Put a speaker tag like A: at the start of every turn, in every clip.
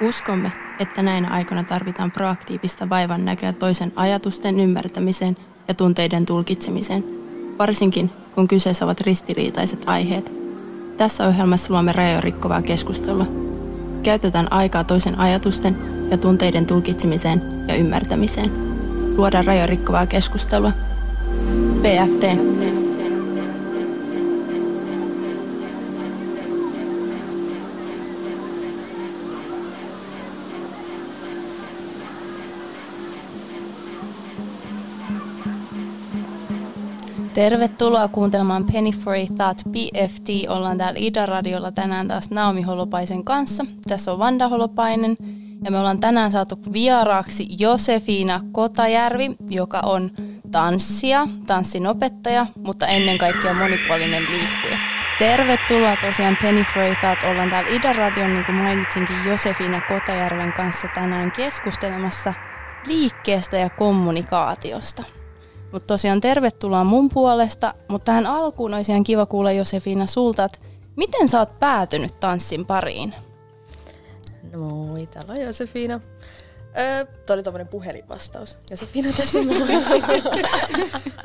A: Uskomme, että näinä aikoina tarvitaan proaktiivista vaivan näköä toisen ajatusten ymmärtämiseen ja tunteiden tulkitsemiseen, varsinkin kun kyseessä ovat ristiriitaiset aiheet. Tässä ohjelmassa luomme rajoja rikkovaa keskustelua. Käytetään aikaa toisen ajatusten ja tunteiden tulkitsemiseen ja ymmärtämiseen. Luodaan rajoja rikkovaa keskustelua. PFT. Tervetuloa kuuntelemaan Penny for a Thought PFT. Ollaan täällä Ida-radiolla tänään taas Naomi Holopaisen kanssa. Tässä on Vanda Holopainen ja me ollaan tänään saatu vieraaksi Josefina Kotajärvi, joka on tanssia, tanssin opettaja, mutta ennen kaikkea monipuolinen liikkuja. Tervetuloa tosiaan Penny Thought. Ollaan täällä Ida-radion, niin kuin mainitsinkin, Josefina Kotajärven kanssa tänään keskustelemassa liikkeestä ja kommunikaatiosta. Mutta tosiaan tervetuloa mun puolesta, mutta tähän alkuun olisi ihan kiva kuulla Josefina sulta, että miten sä oot päätynyt tanssin pariin?
B: No moi, täällä on Josefina. Tuo oli tommonen puhelinvastaus. Josefina tässä moi.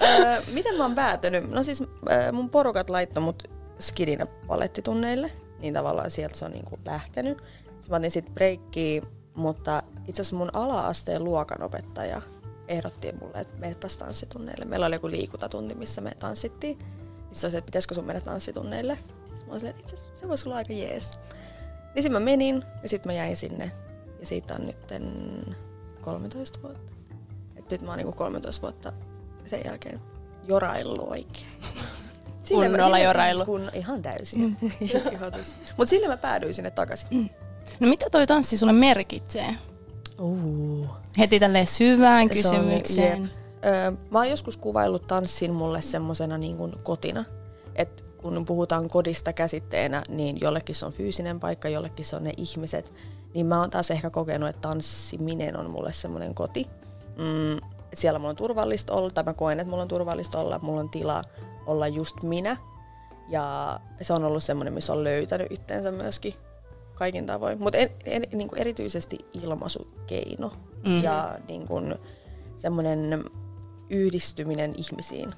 B: öö, miten mä oon päätynyt? No siis mun porukat laittoi mut skidinä palettitunneille, niin tavallaan sieltä se on niinku lähtenyt. Sitten mä otin sit breikkiä, mutta itse asiassa mun ala-asteen luokanopettaja ehdotti mulle, että menepäs tanssitunneille. Meillä oli joku liikuntatunti, missä me tanssittiin. Sitten se oli se, että pitäisikö sun mennä tanssitunneille. Sitten mä olin että itse asiassa se voisi olla aika jees. Niin sitten mä menin ja sitten mä jäin sinne. Ja siitä on nyt 13 vuotta. Et nyt mä oon niinku 13 vuotta sen jälkeen joraillut oikein.
A: Kunnolla jorailu.
B: Kun, ihan täysin. Mm. Mutta sille mä päädyin sinne takaisin. Mm.
A: No mitä toi tanssi sulle merkitsee?
B: Uh.
A: Heti tälleen syvään
B: Se on-
A: kysymykseen.
B: jep. Öö, mä oon joskus kuvaillut tanssin mulle semmosena niin kuin kotina. Et kun puhutaan kodista käsitteenä, niin jollekin se on fyysinen paikka, jollekin se on ne ihmiset. Niin mä oon taas ehkä kokenut, että tanssiminen on mulle semmoinen koti. Mm, siellä mulla on turvallista olla, tai mä koen, että mulla on turvallista olla, mulla on tila olla just minä. Ja se on ollut semmoinen, missä on löytänyt itteensä myöskin kaikin tavoin. Mutta en, en, niin erityisesti ilmaisukeino
A: Mhm.
B: ja niin kuin semmoinen yhdistyminen ihmisiin,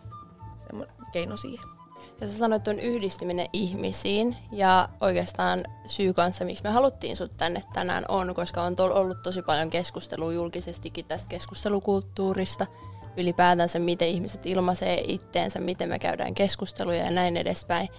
B: semmoinen keino siihen.
C: Ja sä sanoit tuon yhdistyminen ihmisiin ja oikeastaan syy kanssa, miksi me haluttiin sut tänne tänään on, koska on tol- ollut tosi paljon keskustelua julkisestikin tästä keskustelukulttuurista, ylipäätänsä miten ihmiset ilmaisee itteensä, miten me käydään keskusteluja ja näin edespäin.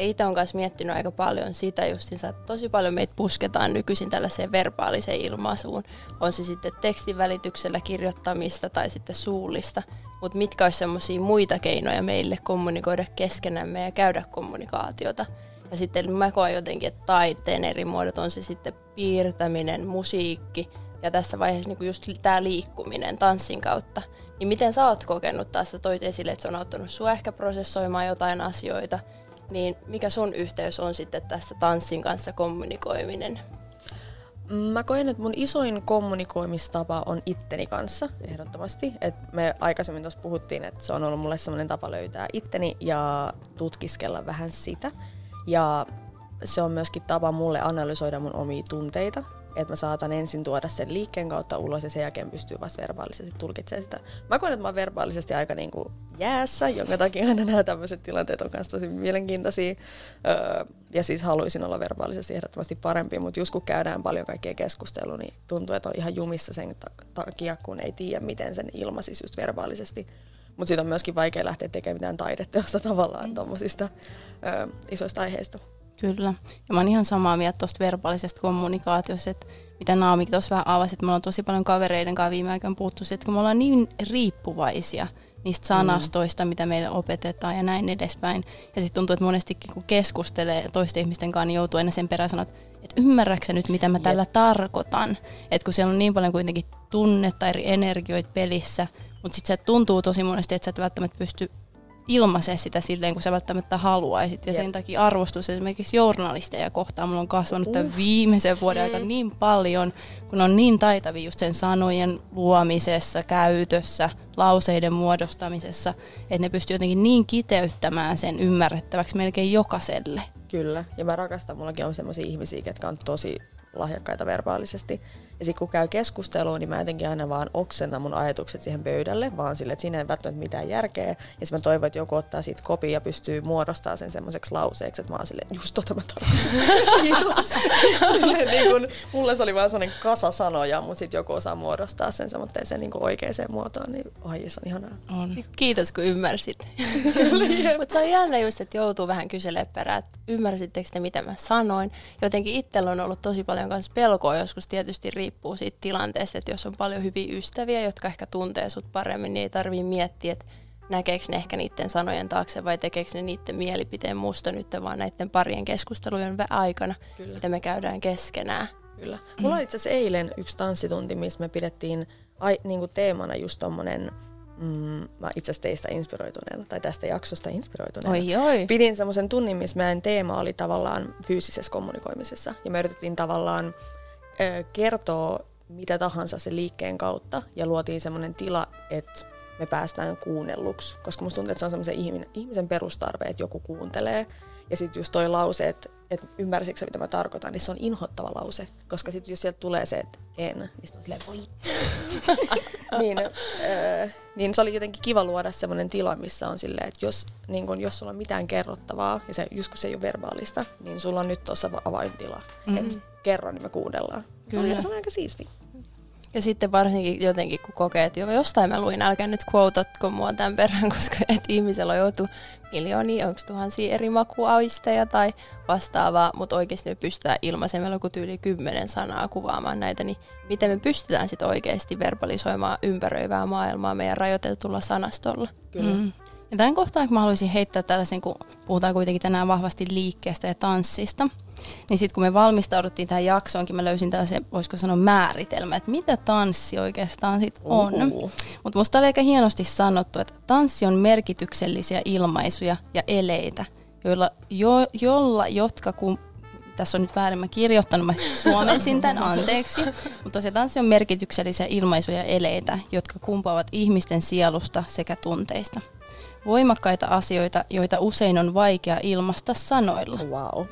C: Ja itse on myös miettinyt aika paljon sitä justiinsa, että tosi paljon meitä pusketaan nykyisin tällaiseen verbaaliseen ilmaisuun. On se sitten tekstin välityksellä kirjoittamista tai sitten suullista. Mutta mitkä olisi semmoisia muita keinoja meille kommunikoida keskenämme ja käydä kommunikaatiota. Ja sitten mä koen jotenkin, että taiteen eri muodot on se sitten piirtäminen, musiikki ja tässä vaiheessa niin just tämä liikkuminen tanssin kautta. Niin miten sä oot kokenut taas, sä toit esille, että se on auttanut sua ehkä prosessoimaan jotain asioita, niin mikä sun yhteys on sitten tässä tanssin kanssa kommunikoiminen?
B: Mä koen, että mun isoin kommunikoimistapa on itteni kanssa, ehdottomasti. Et me aikaisemmin tuossa puhuttiin, että se on ollut mulle semmoinen tapa löytää itteni ja tutkiskella vähän sitä. Ja se on myöskin tapa mulle analysoida mun omia tunteita. Että mä saatan ensin tuoda sen liikkeen kautta ulos ja sen jälkeen pystyy vasta verbaalisesti tulkitsemaan sitä. Mä koen, että mä oon verbaalisesti aika niinku jäässä, jonka takia aina nämä tämmöiset tilanteet on myös tosi mielenkiintoisia. Öö, ja siis haluaisin olla verbaalisesti ehdottomasti parempi, mutta just kun käydään paljon kaikkea keskustelua, niin tuntuu, että on ihan jumissa sen ta- takia, kun ei tiedä, miten sen ilmaisisi just verbaalisesti. Mutta siitä on myöskin vaikea lähteä tekemään mitään taideteosta tavallaan tuommoisista öö, isoista aiheista.
A: Kyllä. Ja mä oon ihan samaa mieltä tuosta verbaalisesta kommunikaatiosta, että mitä Naomi tuossa vähän avasi, että me ollaan tosi paljon kavereiden kanssa viime aikoina puhuttu siitä, että kun me ollaan niin riippuvaisia niistä sanastoista, mitä meille opetetaan ja näin edespäin. Ja sitten tuntuu, että monestikin kun keskustelee toisten ihmisten kanssa, niin joutuu aina sen perään sanoa, että et ymmärrätkö sä nyt, mitä mä tällä tarkoitan. Että kun siellä on niin paljon kuitenkin tunnetta, eri energioita pelissä, mutta sitten se tuntuu tosi monesti, että sä et välttämättä pysty ilmaise sitä silleen, kun sä välttämättä haluaisit. Ja
B: Jep.
A: sen takia arvostus esimerkiksi journalisteja kohtaan mulla on kasvanut tämän viimeisen vuoden aikana niin paljon, kun on niin taitavia just sen sanojen luomisessa, käytössä, lauseiden muodostamisessa, että ne pystyy jotenkin niin kiteyttämään sen ymmärrettäväksi melkein jokaiselle.
B: Kyllä, ja mä rakastan, mullakin on sellaisia ihmisiä, jotka on tosi lahjakkaita verbaalisesti. Ja sitten kun käy keskustelua, niin mä jotenkin aina vaan oksennan mun ajatukset siihen pöydälle, vaan sille, että siinä ei välttämättä mitään järkeä. Ja sitten mä toivon, että joku ottaa siitä kopin ja pystyy muodostamaan sen semmoiseksi lauseeksi, että mä oon silleen, just tota mä. Kiitos. Silleen niin kun, mulle se oli vaan semmoinen kasa sanoja, mutta sitten joku osaa muodostaa sen semmoiseen niin oikeaan muotoon, niin oi, se on ihanaa.
A: On.
C: Kiitos kun ymmärsit. Mutta se on jännä just, että joutuu vähän kyselemään perään, että ymmärsittekö te mitä mä sanoin. Jotenkin itsellä on ollut tosi paljon myös pelkoa joskus tietysti riippuu siitä tilanteesta, että jos on paljon hyviä ystäviä, jotka ehkä tuntee sut paremmin, niin ei tarvii miettiä, että näkeekö ne ehkä niiden sanojen taakse vai tekeekö ne niiden mielipiteen musta nyt vaan näiden parien keskustelujen vä- aikana,
B: Kyllä.
C: mitä me käydään keskenään.
B: Kyllä. Mulla oli itse asiassa eilen yksi tanssitunti, missä me pidettiin ai, niinku teemana just tommonen, mm, mä itse asiassa teistä inspiroituneena, tai tästä jaksosta inspiroituneena.
A: Oi oi.
B: Pidin semmoisen tunnin, missä meidän teema oli tavallaan fyysisessä kommunikoimisessa. Ja me yritettiin tavallaan ö, kertoa mitä tahansa sen liikkeen kautta. Ja luotiin semmoinen tila, että me päästään kuunnelluksi. Koska musta tuntuu, että se on semmoisen ihmisen, ihmisen perustarve, että joku kuuntelee. Ja sitten just toi lause, että, että ymmärsitkö mitä mä tarkoitan, niin se on inhottava lause. Koska sitten jos sieltä tulee se, että en, niin sitten on silleen voi. niin, öö, niin se oli jotenkin kiva luoda semmoinen tila, missä on silleen, että jos, niin kun, jos sulla on mitään kerrottavaa, ja se, just kun se ei ole verbaalista, niin sulla on nyt tuossa avaintila. Mm. Että kerro, niin me kuunnellaan. Se
A: Kyllä.
B: on, se on aika siisti.
C: Ja sitten varsinkin jotenkin, kun kokee, että jo jostain mä luin, älkää nyt quotatko mua tämän perään, koska et ihmisellä on joutu miljoonia, onko tuhansia eri makuaisteja tai vastaavaa, mutta oikeasti me pystytään ilmaisemalla kuin tyyli kymmenen sanaa kuvaamaan näitä, niin miten me pystytään sitten oikeasti verbalisoimaan ympäröivää maailmaa meidän rajoitetulla sanastolla.
B: Kyllä. Mm.
A: Mm. Ja tämän kohtaan, kun mä haluaisin heittää tällaisen, kun puhutaan kuitenkin tänään vahvasti liikkeestä ja tanssista, niin sitten kun me valmistauduttiin tähän jaksoonkin, mä löysin tällaisen, voisiko sanoa määritelmä, että mitä tanssi oikeastaan sitten on. Mutta musta oli aika hienosti sanottu, että tanssi on merkityksellisiä ilmaisuja ja eleitä, joilla, jo, jolla jotka kun tässä on nyt väärin mä kirjoittanut, mä suomensin tämän anteeksi, mutta tosiaan tanssi on merkityksellisiä ilmaisuja ja eleitä, jotka kumpuavat ihmisten sielusta sekä tunteista. Voimakkaita asioita, joita usein on vaikea ilmaista sanoilla.
B: Wow.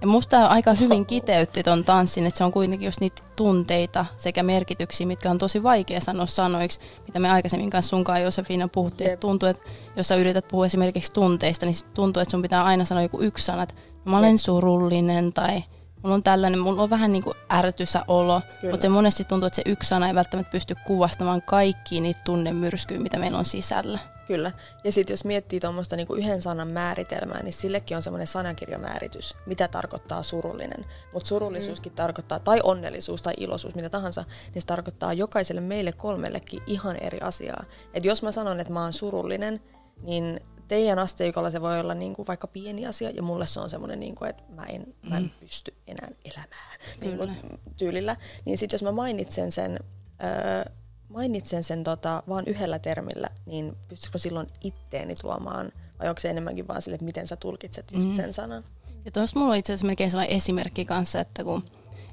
A: Ja musta aika hyvin kiteytti ton tanssin, että se on kuitenkin just niitä tunteita sekä merkityksiä, mitkä on tosi vaikea sanoa sanoiksi, mitä me aikaisemmin kanssa sunkaan Josefina puhuttiin, että tuntuu, että jos sä yrität puhua esimerkiksi tunteista, niin tuntuu, että sun pitää aina sanoa joku yksi sana, että mä olen
B: Jep.
A: surullinen tai mulla on tällainen, mulla on vähän niin kuin ärtysä olo,
B: Kyllä.
A: mutta se monesti tuntuu, että se yksi sana ei välttämättä pysty kuvastamaan kaikkia niitä tunnemyrskyjä, mitä meillä on sisällä.
B: Kyllä. Ja sitten jos miettii tuommoista niinku yhden sanan määritelmää, niin sillekin on semmoinen sanakirjamääritys, mitä tarkoittaa surullinen. Mutta surullisuuskin mm. tarkoittaa, tai onnellisuus tai iloisuus, mitä tahansa, niin se tarkoittaa jokaiselle meille kolmellekin ihan eri asiaa. Et jos mä sanon, että mä oon surullinen, niin teidän asteikolla se voi olla niinku vaikka pieni asia, ja mulle se on semmoinen, niinku, että mä en, mä en pysty enää elämään niinku, tyylillä. Niin sitten jos mä mainitsen sen... Öö, mainitsen sen tota, vaan yhdellä termillä, niin pystyisikö silloin itteeni tuomaan, vai onko se enemmänkin vaan sille, että miten sä tulkitset just sen sanan?
A: Ja tuossa mulla on itse asiassa melkein sellainen esimerkki kanssa, että kun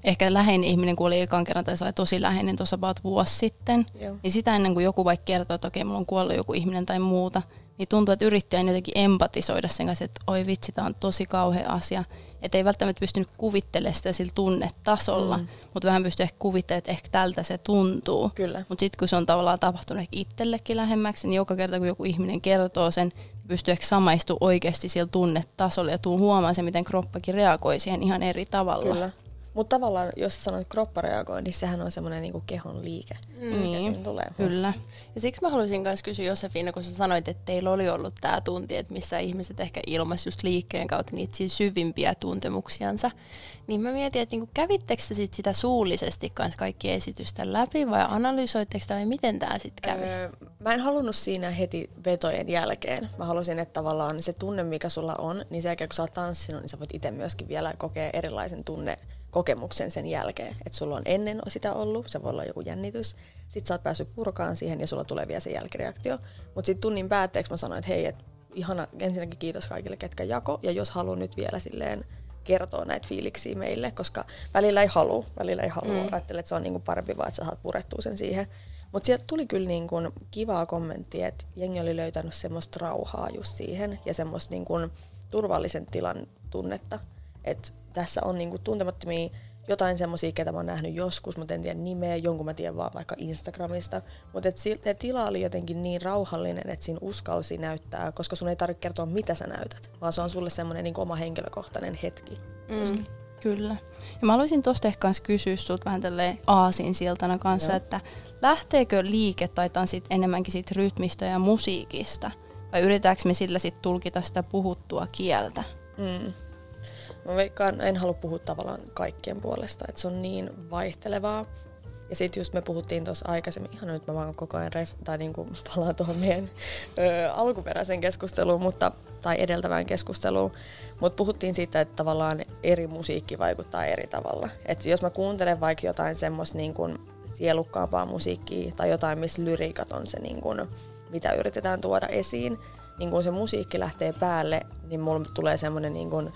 A: ehkä läheinen ihminen kuoli ekan kerran tai sellainen tosi läheinen tuossa about vuosi sitten,
B: Joo.
A: niin sitä ennen kuin joku vaikka kertoo, että okei, mulla on kuollut joku ihminen tai muuta, niin tuntuu, että yrittäjä jotenkin empatisoida sen kanssa, että oi vitsi, tämä on tosi kauhea asia. Että ei välttämättä pystynyt kuvittelemaan sitä sillä tunnetasolla, mm. mutta vähän pystyy ehkä kuvittelemaan, että ehkä tältä se tuntuu. Mutta sitten kun se on tavallaan tapahtunut ehkä itsellekin lähemmäksi, niin joka kerta kun joku ihminen kertoo sen, niin pystyy ehkä samaistua oikeasti sillä tunnetasolla ja tuu huomaan se, miten kroppakin reagoi siihen ihan eri tavalla.
B: Kyllä. Mutta tavallaan, jos sanot, että kroppa reagoi, niin sehän on semmoinen niinku kehon liike, mm. mikä
A: Niin,
B: tulee.
A: kyllä.
C: Ja siksi mä haluaisin myös kysyä Josefina, kun sä sanoit, että teillä oli ollut tämä tunti, että missä ihmiset ehkä ilmaisi just liikkeen kautta niitä siis syvimpiä tuntemuksiansa. Niin mä mietin, että niinku, kävittekö te sit sitä suullisesti kanssa kaikki esitystä läpi vai analysoitteko sitä vai miten tämä sitten kävi?
B: Öö, mä en halunnut siinä heti vetojen jälkeen. Mä halusin, että tavallaan se tunne, mikä sulla on, niin sen jälkeen kun sä oot tanssinut, niin sä voit itse myöskin vielä kokea erilaisen tunne kokemuksen sen jälkeen. Että sulla on ennen sitä ollut, se voi olla joku jännitys. Sitten sä oot päässyt purkaan siihen ja sulla tulee vielä se jälkireaktio. Mutta sitten tunnin päätteeksi mä sanoin, että hei, et ihana, ensinnäkin kiitos kaikille, ketkä jako, ja jos haluan nyt vielä silleen kertoa näitä fiiliksiä meille, koska välillä ei halua, välillä ei halua. Mm. Ajattelen, että se on niinku parempi vaan, että sä saat purettua sen siihen. Mutta sieltä tuli kyllä niinku kivaa kommenttia, että jengi oli löytänyt semmoista rauhaa just siihen ja semmoista niinku turvallisen tilan tunnetta. Että tässä on niinku tuntemattomia jotain semmoisia, ketä mä oon nähnyt joskus, mutta en tiedä nimeä, jonkun mä tiedän vaan vaikka Instagramista. Mutta se tila oli jotenkin niin rauhallinen, että siinä uskalsi näyttää, koska sun ei tarvitse kertoa, mitä sä näytät, vaan se on sulle semmoinen niin oma henkilökohtainen hetki. Mm.
A: Kyllä. Ja mä haluaisin tosta ehkä kysyä sut vähän tälleen aasin siltana kanssa, Joo. että lähteekö liike tai tanssit enemmänkin siitä rytmistä ja musiikista? Vai yritetäänkö me sillä sitten tulkita sitä puhuttua kieltä? Mm.
B: Mä veikkaan, en halua puhua tavallaan kaikkien puolesta, että se on niin vaihtelevaa. Ja sitten just me puhuttiin tuossa aikaisemmin, ihan nyt mä vaan koko ajan ref, tai niinku palaan tuohon meidän ö, alkuperäiseen keskusteluun, mutta, tai edeltävään keskusteluun, mutta puhuttiin siitä, että tavallaan eri musiikki vaikuttaa eri tavalla. Et jos mä kuuntelen vaikka jotain semmoista niinku sielukkaampaa musiikkia tai jotain, missä lyriikat on se, niinku, mitä yritetään tuoda esiin, niin kun se musiikki lähtee päälle, niin mulla tulee semmoinen niin kun,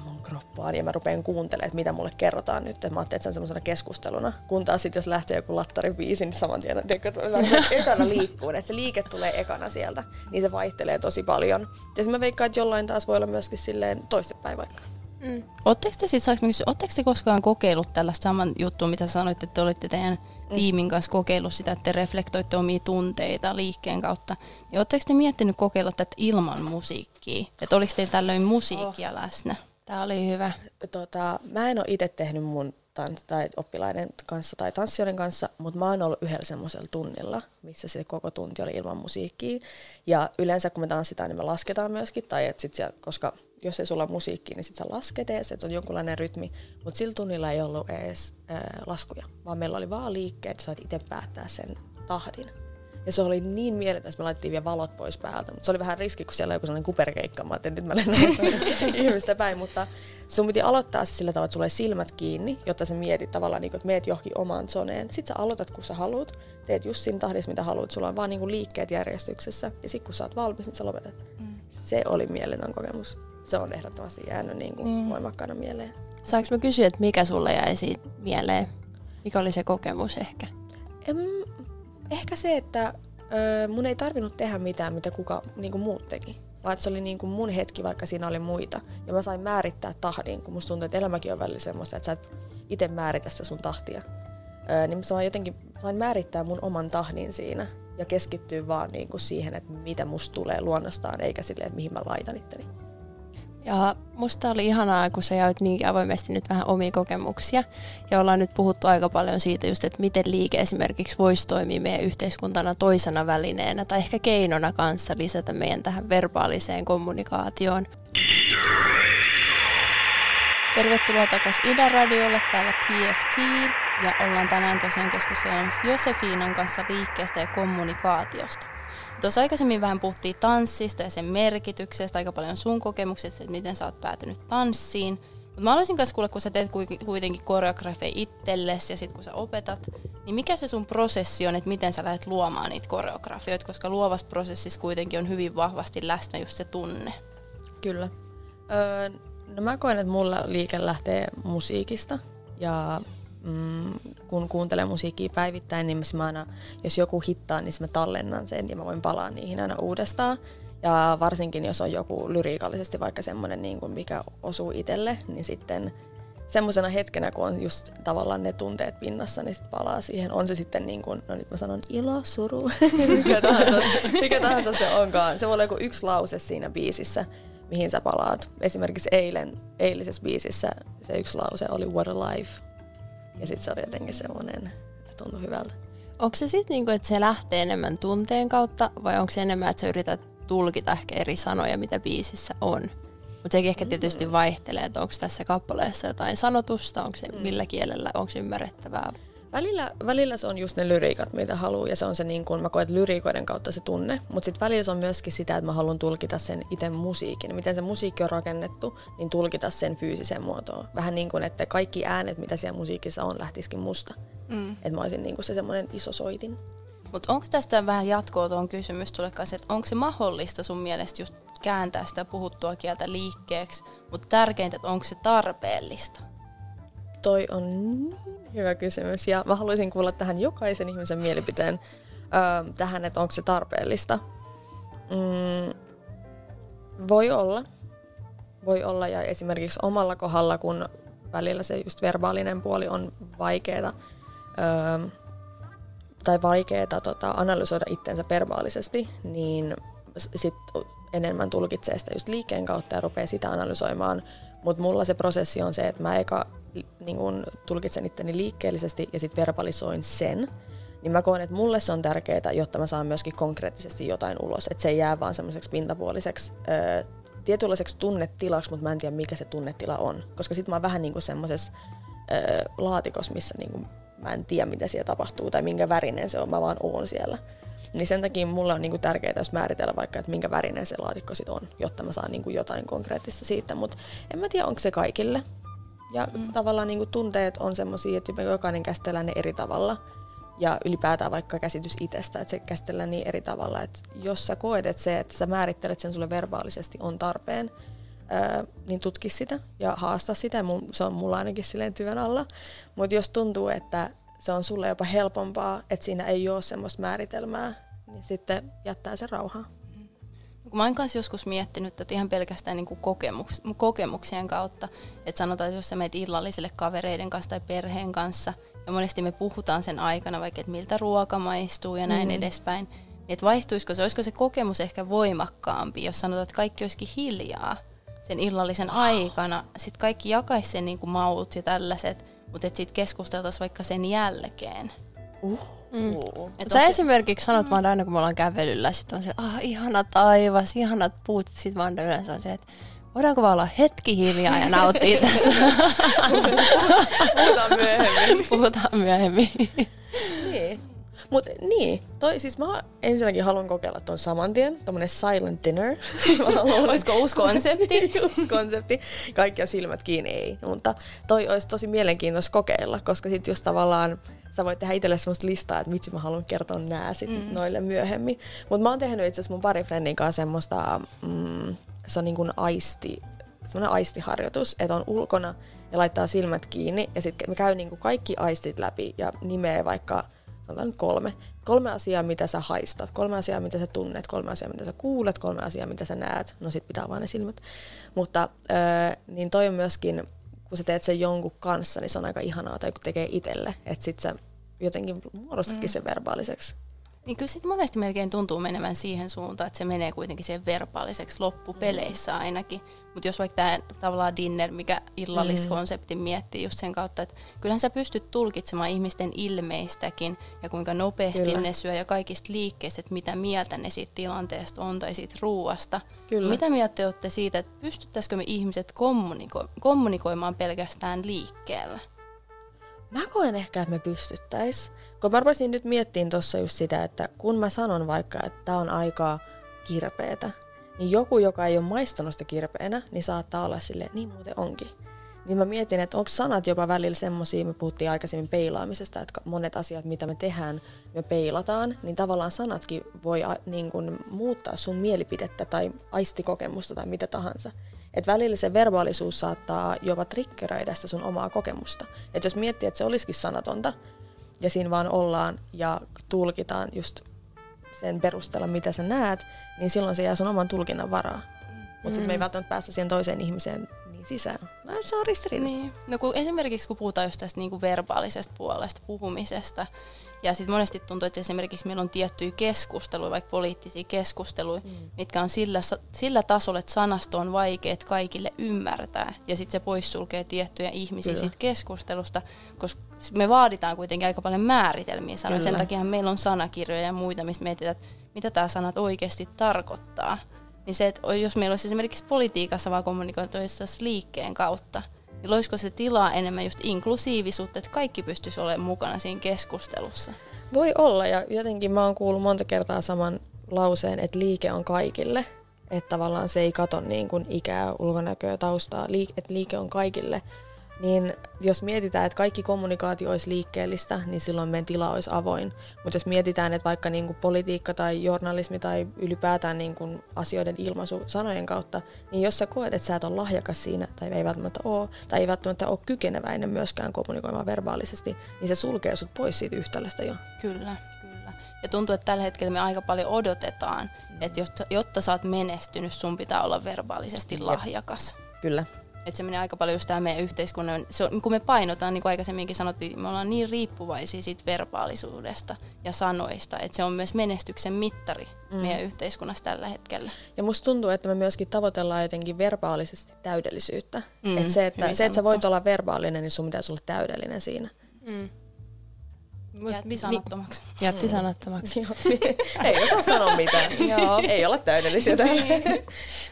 B: mun kroppaan ja mä rupean kuuntelemaan, että mitä mulle kerrotaan nyt. Et mä ajattelin, että se on semmoisena keskusteluna. Kun taas sit, jos lähtee joku lattaribiisi, niin saman tien että ekana liikkuu. Että se liike tulee ekana sieltä, niin se vaihtelee tosi paljon. Ja mä veikkaan, että jollain taas voi olla myöskin silleen toistepäin vaikka.
A: Mm. Oletteko te, sit, kysyä, te koskaan kokeillut tällaista saman juttua, mitä sanoitte, että te olitte teidän mm. tiimin kanssa kokeillut sitä, että te reflektoitte omia tunteita liikkeen kautta. Niin oletteko te miettinyt kokeilla tätä ilman musiikkia? Että oliko teillä tällöin musiikkia oh. läsnä?
C: Tämä oli hyvä.
B: Tota, mä en ole itse tehnyt mun tans- tai oppilaiden kanssa tai tanssijoiden kanssa, mutta mä oon ollut yhdellä semmoisella tunnilla, missä se koko tunti oli ilman musiikkia. Ja yleensä kun me tanssitaan, niin me lasketaan myöskin, tai et sit siellä, koska jos ei sulla ole musiikkia, niin sit sä lasket ees, että on jonkunlainen rytmi. Mutta sillä tunnilla ei ollut edes ää, laskuja, vaan meillä oli vaan liikkeet, sä itse päättää sen tahdin. Ja se oli niin mieletöntä, me laitettiin vielä valot pois päältä. Mutta se oli vähän riski, kun siellä oli joku sellainen kuperkeikka. Mä että nyt mä lennän ihmistä päin. Mutta sun piti aloittaa sillä tavalla, että sulle silmät kiinni, jotta sä mietit tavallaan, niin kuin, että meet johonkin omaan zoneen. Sitten sä aloitat, kun sä haluat. Teet just siinä tahdissa, mitä haluat. Sulla on vaan niin kuin liikkeet järjestyksessä. Ja sitten kun sä oot valmis, niin sä lopetat. Mm. Se oli mieletön kokemus. Se on ehdottomasti jäänyt niin kuin mm. voimakkaana mieleen.
C: Saanko mä kysyä, että mikä sulle jäi siitä mieleen? Mikä oli se kokemus ehkä?
B: En, ehkä se, että öö, mun ei tarvinnut tehdä mitään, mitä kuka niin muut teki. Vaan se oli niin kuin mun hetki, vaikka siinä oli muita. Ja mä sain määrittää tahdin, kun musta tuntuu, että elämäkin on välillä semmoista, että sä et itse määritä sitä sun tahtia. Öö, niin mä sain jotenkin sain määrittää mun oman tahdin siinä ja keskittyä vaan niin kuin siihen, että mitä musta tulee luonnostaan, eikä silleen, että mihin mä laitan itteni.
C: Ja musta oli ihanaa, kun sä jaoit niinkin avoimesti nyt vähän omia kokemuksia. Ja ollaan nyt puhuttu aika paljon siitä just, että miten liike esimerkiksi voisi toimia meidän yhteiskuntana toisena välineenä tai ehkä keinona kanssa lisätä meidän tähän verbaaliseen kommunikaatioon.
A: Tervetuloa takaisin Ida-radiolle, täällä PFT. Ja ollaan tänään tosiaan keskustelemassa Josefiinan kanssa liikkeestä ja kommunikaatiosta. Tuossa aikaisemmin vähän puhuttiin tanssista ja sen merkityksestä, aika paljon sun kokemuksista, että miten sä oot päätynyt tanssiin. Mutta mä haluaisin myös kuulla, kun sä teet kuitenkin koreografeja itsellesi ja sitten kun sä opetat, niin mikä se sun prosessi on, että miten sä lähdet luomaan niitä koreografioita, koska luovassa prosessissa kuitenkin on hyvin vahvasti läsnä just se tunne.
B: Kyllä. Öö, no mä koen, että mulla liike lähtee musiikista ja mm, kun kuuntelen musiikkia päivittäin, niin mä aina, jos joku hittaa, niin mä tallennan sen ja mä voin palaa niihin aina uudestaan. Ja varsinkin, jos on joku lyriikallisesti vaikka semmoinen, niin kuin mikä osuu itselle, niin sitten semmoisena hetkenä, kun on just tavallaan ne tunteet pinnassa, niin sit palaa siihen. On se sitten niin kuin, no nyt mä sanon ilo, suru, mikä, tahansa, mikä tahansa se onkaan. Se voi olla joku yksi lause siinä biisissä, mihin sä palaat. Esimerkiksi eilen, eilisessä biisissä se yksi lause oli What a Life. Ja sitten se oli jotenkin semmoinen, että tuntui hyvältä.
C: Onko se sitten niinku, että se lähtee enemmän tunteen kautta vai onko se enemmän, että sä yrität tulkita ehkä eri sanoja, mitä biisissä on? Mutta sekin ehkä tietysti mm. vaihtelee, että onko tässä kappaleessa jotain sanotusta, onko se mm. millä kielellä, onko se ymmärrettävää
B: Välillä, välillä se on just ne lyriikat, mitä haluaa, ja se on se niin kuin, mä koen, että lyriikoiden kautta se tunne, mutta sitten välillä se on myöskin sitä, että mä haluan tulkita sen itse musiikin. Miten se musiikki on rakennettu, niin tulkita sen fyysiseen muotoon. Vähän niin kuin, että kaikki äänet, mitä siellä musiikissa on, lähtisikin musta. Mm. Että mä olisin niin kuin se semmoinen iso soitin.
A: Mutta onko tästä vähän jatkoa tuon kysymys tulee kanssa, että onko se mahdollista sun mielestä just kääntää sitä puhuttua kieltä liikkeeksi, mutta tärkeintä, että onko se tarpeellista?
B: Toi on niin hyvä kysymys ja mä haluaisin kuulla tähän jokaisen ihmisen mielipiteen öö, tähän, että onko se tarpeellista. Mm, voi olla. Voi olla ja esimerkiksi omalla kohdalla, kun välillä se just verbaalinen puoli on vaikeaa öö, tai vaikeaa tota, analysoida itsensä verbaalisesti, niin sit enemmän tulkitsee sitä just liikkeen kautta ja rupeaa sitä analysoimaan. Mutta mulla se prosessi on se, että mä eka niin kun tulkitsen itteni liikkeellisesti ja sitten verbalisoin sen. Niin mä koen, että mulle se on tärkeää, jotta mä saan myöskin konkreettisesti jotain ulos. Että se ei jää vaan semmoiseksi pintapuoliseksi öö, tietynlaiseksi tunnetilaksi, mutta mä en tiedä mikä se tunnetila on. Koska sitten mä oon vähän niin kuin semmoisessa laatikossa, missä niin mä en tiedä mitä siellä tapahtuu tai minkä värinen se on, mä vaan oon siellä. Niin sen takia mulle on niinku tärkeää jos määritellä vaikka, että minkä värinen se laatikko sit on, jotta mä saan niinku jotain konkreettista siitä. Mutta en mä tiedä, onko se kaikille. Ja mm. tavallaan niinku tunteet on semmoisia, että jokainen käsitellään ne eri tavalla. Ja ylipäätään vaikka käsitys itsestä, että se käsitellään niin eri tavalla. Että jos sä koet, että se, että sä määrittelet sen sulle verbaalisesti on tarpeen, ää, niin tutki sitä ja haasta sitä. Se on mulla ainakin silleen työn alla. Mutta jos tuntuu, että se on sulle jopa helpompaa, että siinä ei ole semmoista määritelmää, niin sitten jättää sen rauhaan.
A: Kun mä oon kanssa joskus miettinyt että ihan pelkästään niin kuin kokemuks, kokemuksien kautta, että sanotaan, että jos sä meet illalliselle kavereiden kanssa tai perheen kanssa, ja monesti me puhutaan sen aikana vaikka, että miltä ruoka maistuu ja näin mm. edespäin, niin että vaihtuisiko se, olisiko se kokemus ehkä voimakkaampi, jos sanotaan, että kaikki olisikin hiljaa sen illallisen aikana, sitten kaikki jakaisi sen niin kuin maut ja tällaiset, mutta sitten keskusteltaisiin vaikka sen jälkeen.
C: Uh. Mm. Et Sä se... esimerkiksi sanot mm. vaan aina, kun me ollaan kävelyllä, sitten on se, ah, ihana taivas, ihanat puut, sitten vaan yleensä on se, että voidaanko vaan olla hetki hiljaa ja nauttia tästä.
B: Puhutaan myöhemmin.
C: Puhutaan myöhemmin.
B: niin. Mutta niin, toi, siis mä ensinnäkin haluan kokeilla ton saman tien, tommonen silent dinner.
A: Olisiko uusi konsepti?
B: uusi konsepti. Kaikki on silmät kiinni, ei. Mutta toi olisi tosi mielenkiintoista kokeilla, koska sit just tavallaan sä voit tehdä itselle semmoista listaa, että mitsi mä haluan kertoa nää sit mm. noille myöhemmin. Mutta mä oon tehnyt itse asiassa mun pari friendin kanssa semmoista, mm, se on niin kuin aisti, semmoinen aistiharjoitus, että on ulkona ja laittaa silmät kiinni ja sitten me käy niin kuin kaikki aistit läpi ja nimeä vaikka sanotaan nyt kolme, kolme asiaa, mitä sä haistat, kolme asiaa, mitä sä tunnet, kolme asiaa, mitä sä kuulet, kolme asiaa, mitä sä näet. No sit pitää vaan ne silmät. Mutta öö, niin toi on myöskin, kun sä teet sen jonkun kanssa, niin se on aika ihanaa, tai kun tekee itselle, että sit sä jotenkin muodostatkin mm. sen verbaaliseksi.
A: Niin kyllä sitten monesti melkein tuntuu menevän siihen suuntaan, että se menee kuitenkin siihen verbaaliseksi loppupeleissä mm. ainakin. Mutta jos vaikka tämä tavallaan dinner, mikä illalliskonseptin miettii just sen kautta, että kyllähän sä pystyt tulkitsemaan ihmisten ilmeistäkin ja kuinka nopeasti kyllä. ne syö ja kaikista liikkeistä, että mitä mieltä ne siitä tilanteesta on tai siitä ruuasta. Kyllä. Mitä mieltä te olette siitä, että pystyttäisikö me ihmiset kommuniko- kommunikoimaan pelkästään liikkeellä?
B: Mä koen ehkä, että me pystyttäis. Kun mä rupesin nyt miettimään tuossa just sitä, että kun mä sanon vaikka, että tää on aika kirpeetä, niin joku, joka ei ole maistanut sitä kirpeänä, niin saattaa olla sille niin muuten onkin. Niin mä mietin, että onko sanat jopa välillä semmosia, me puhuttiin aikaisemmin peilaamisesta, että monet asiat, mitä me tehdään, me peilataan, niin tavallaan sanatkin voi niin kun, muuttaa sun mielipidettä tai aistikokemusta tai mitä tahansa. Että välillä se verbaalisuus saattaa jopa triggeröidä sitä sun omaa kokemusta. Että jos miettii, että se olisikin sanatonta, ja siinä vaan ollaan ja tulkitaan just sen perusteella, mitä sä näet, niin silloin se jää sun oman tulkinnan varaa. Mutta mm. sitten me ei mm. välttämättä päästä siihen toiseen ihmiseen sisään. No, se on ristiriitaista.
A: Niin. No kun esimerkiksi kun puhutaan just tästä niinku verbaalisesta puolesta, puhumisesta, ja sitten monesti tuntuu, että esimerkiksi meillä on tiettyjä keskusteluja, vaikka poliittisia keskusteluja, mm. mitkä on sillä, sillä tasolla, että sanasto on vaikeat kaikille ymmärtää. Ja sitten se poissulkee tiettyjä ihmisiä siitä keskustelusta, koska me vaaditaan kuitenkin aika paljon määritelmiä sanoja. Sen takia meillä on sanakirjoja ja muita, mistä mietitään, että mitä tämä sanat oikeasti tarkoittaa. Niin se, että jos meillä olisi esimerkiksi politiikassa vaan kommunikoitu liikkeen kautta, niin loisiko se tilaa enemmän just inklusiivisuutta, että kaikki pystyisi olemaan mukana siinä keskustelussa?
B: Voi olla, ja jotenkin mä oon kuullut monta kertaa saman lauseen, että liike on kaikille. Että tavallaan se ei kato niin kuin ikää, ulkonäköä, taustaa, että liike on kaikille niin jos mietitään, että kaikki kommunikaatio olisi liikkeellistä, niin silloin meidän tila olisi avoin. Mutta jos mietitään, että vaikka niin kuin politiikka tai journalismi tai ylipäätään niin kuin asioiden ilmaisu sanojen kautta, niin jos sä koet, että sä et ole lahjakas siinä, tai ei välttämättä ole, tai ei välttämättä ole kykeneväinen myöskään kommunikoimaan verbaalisesti, niin se sulkee sut pois siitä yhtälöstä jo.
A: Kyllä, kyllä. Ja tuntuu, että tällä hetkellä me aika paljon odotetaan, että jotta, jotta sä oot menestynyt, sun pitää olla verbaalisesti lahjakas.
B: Kyllä.
A: Että se menee aika paljon just tämä meidän yhteiskunnan, se on, kun me painotaan, niin kuin aikaisemminkin sanottiin, me ollaan niin riippuvaisia siitä verbaalisuudesta ja sanoista, että se on myös menestyksen mittari mm. meidän yhteiskunnassa tällä hetkellä.
B: Ja musta tuntuu, että me myöskin tavoitellaan jotenkin verbaalisesti täydellisyyttä. Mm, että se, että, se, että sä voit olla verbaalinen, niin sun pitäisi olla täydellinen siinä. Mm.
A: Jätti sanattomaksi.
C: Jätti sanattomaksi.
B: ei osaa sanoa mitään. Joo. Ei olla täydellisiä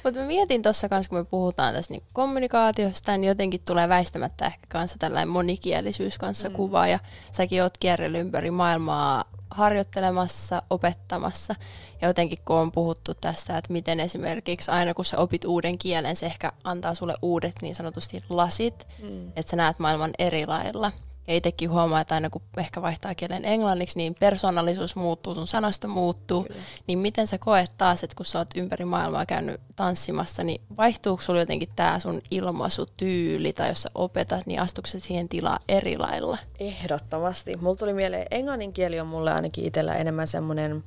C: Mutta mä mietin tuossa kanssa, kun me puhutaan tässä niin kommunikaatiosta, niin jotenkin tulee väistämättä ehkä kanssa tällainen monikielisyys kanssa mm. kuva. Ja säkin oot kierrellyt ympäri maailmaa harjoittelemassa, opettamassa. Ja jotenkin kun on puhuttu tästä, että miten esimerkiksi aina kun sä opit uuden kielen, se ehkä antaa sulle uudet niin sanotusti lasit, mm. että sä näet maailman eri lailla. Ja itsekin huomaa, että aina kun ehkä vaihtaa kielen englanniksi, niin persoonallisuus muuttuu, sun sanasta muuttuu. Kyllä. Niin miten sä koet taas, että kun sä oot ympäri maailmaa käynyt tanssimassa, niin vaihtuuko sulla jotenkin tämä sun ilmaisutyyli, tai jos sä opetat, niin astuuko siihen tilaa eri lailla?
B: Ehdottomasti. Mulla tuli mieleen, englannin kieli on mulle ainakin itsellä enemmän semmoinen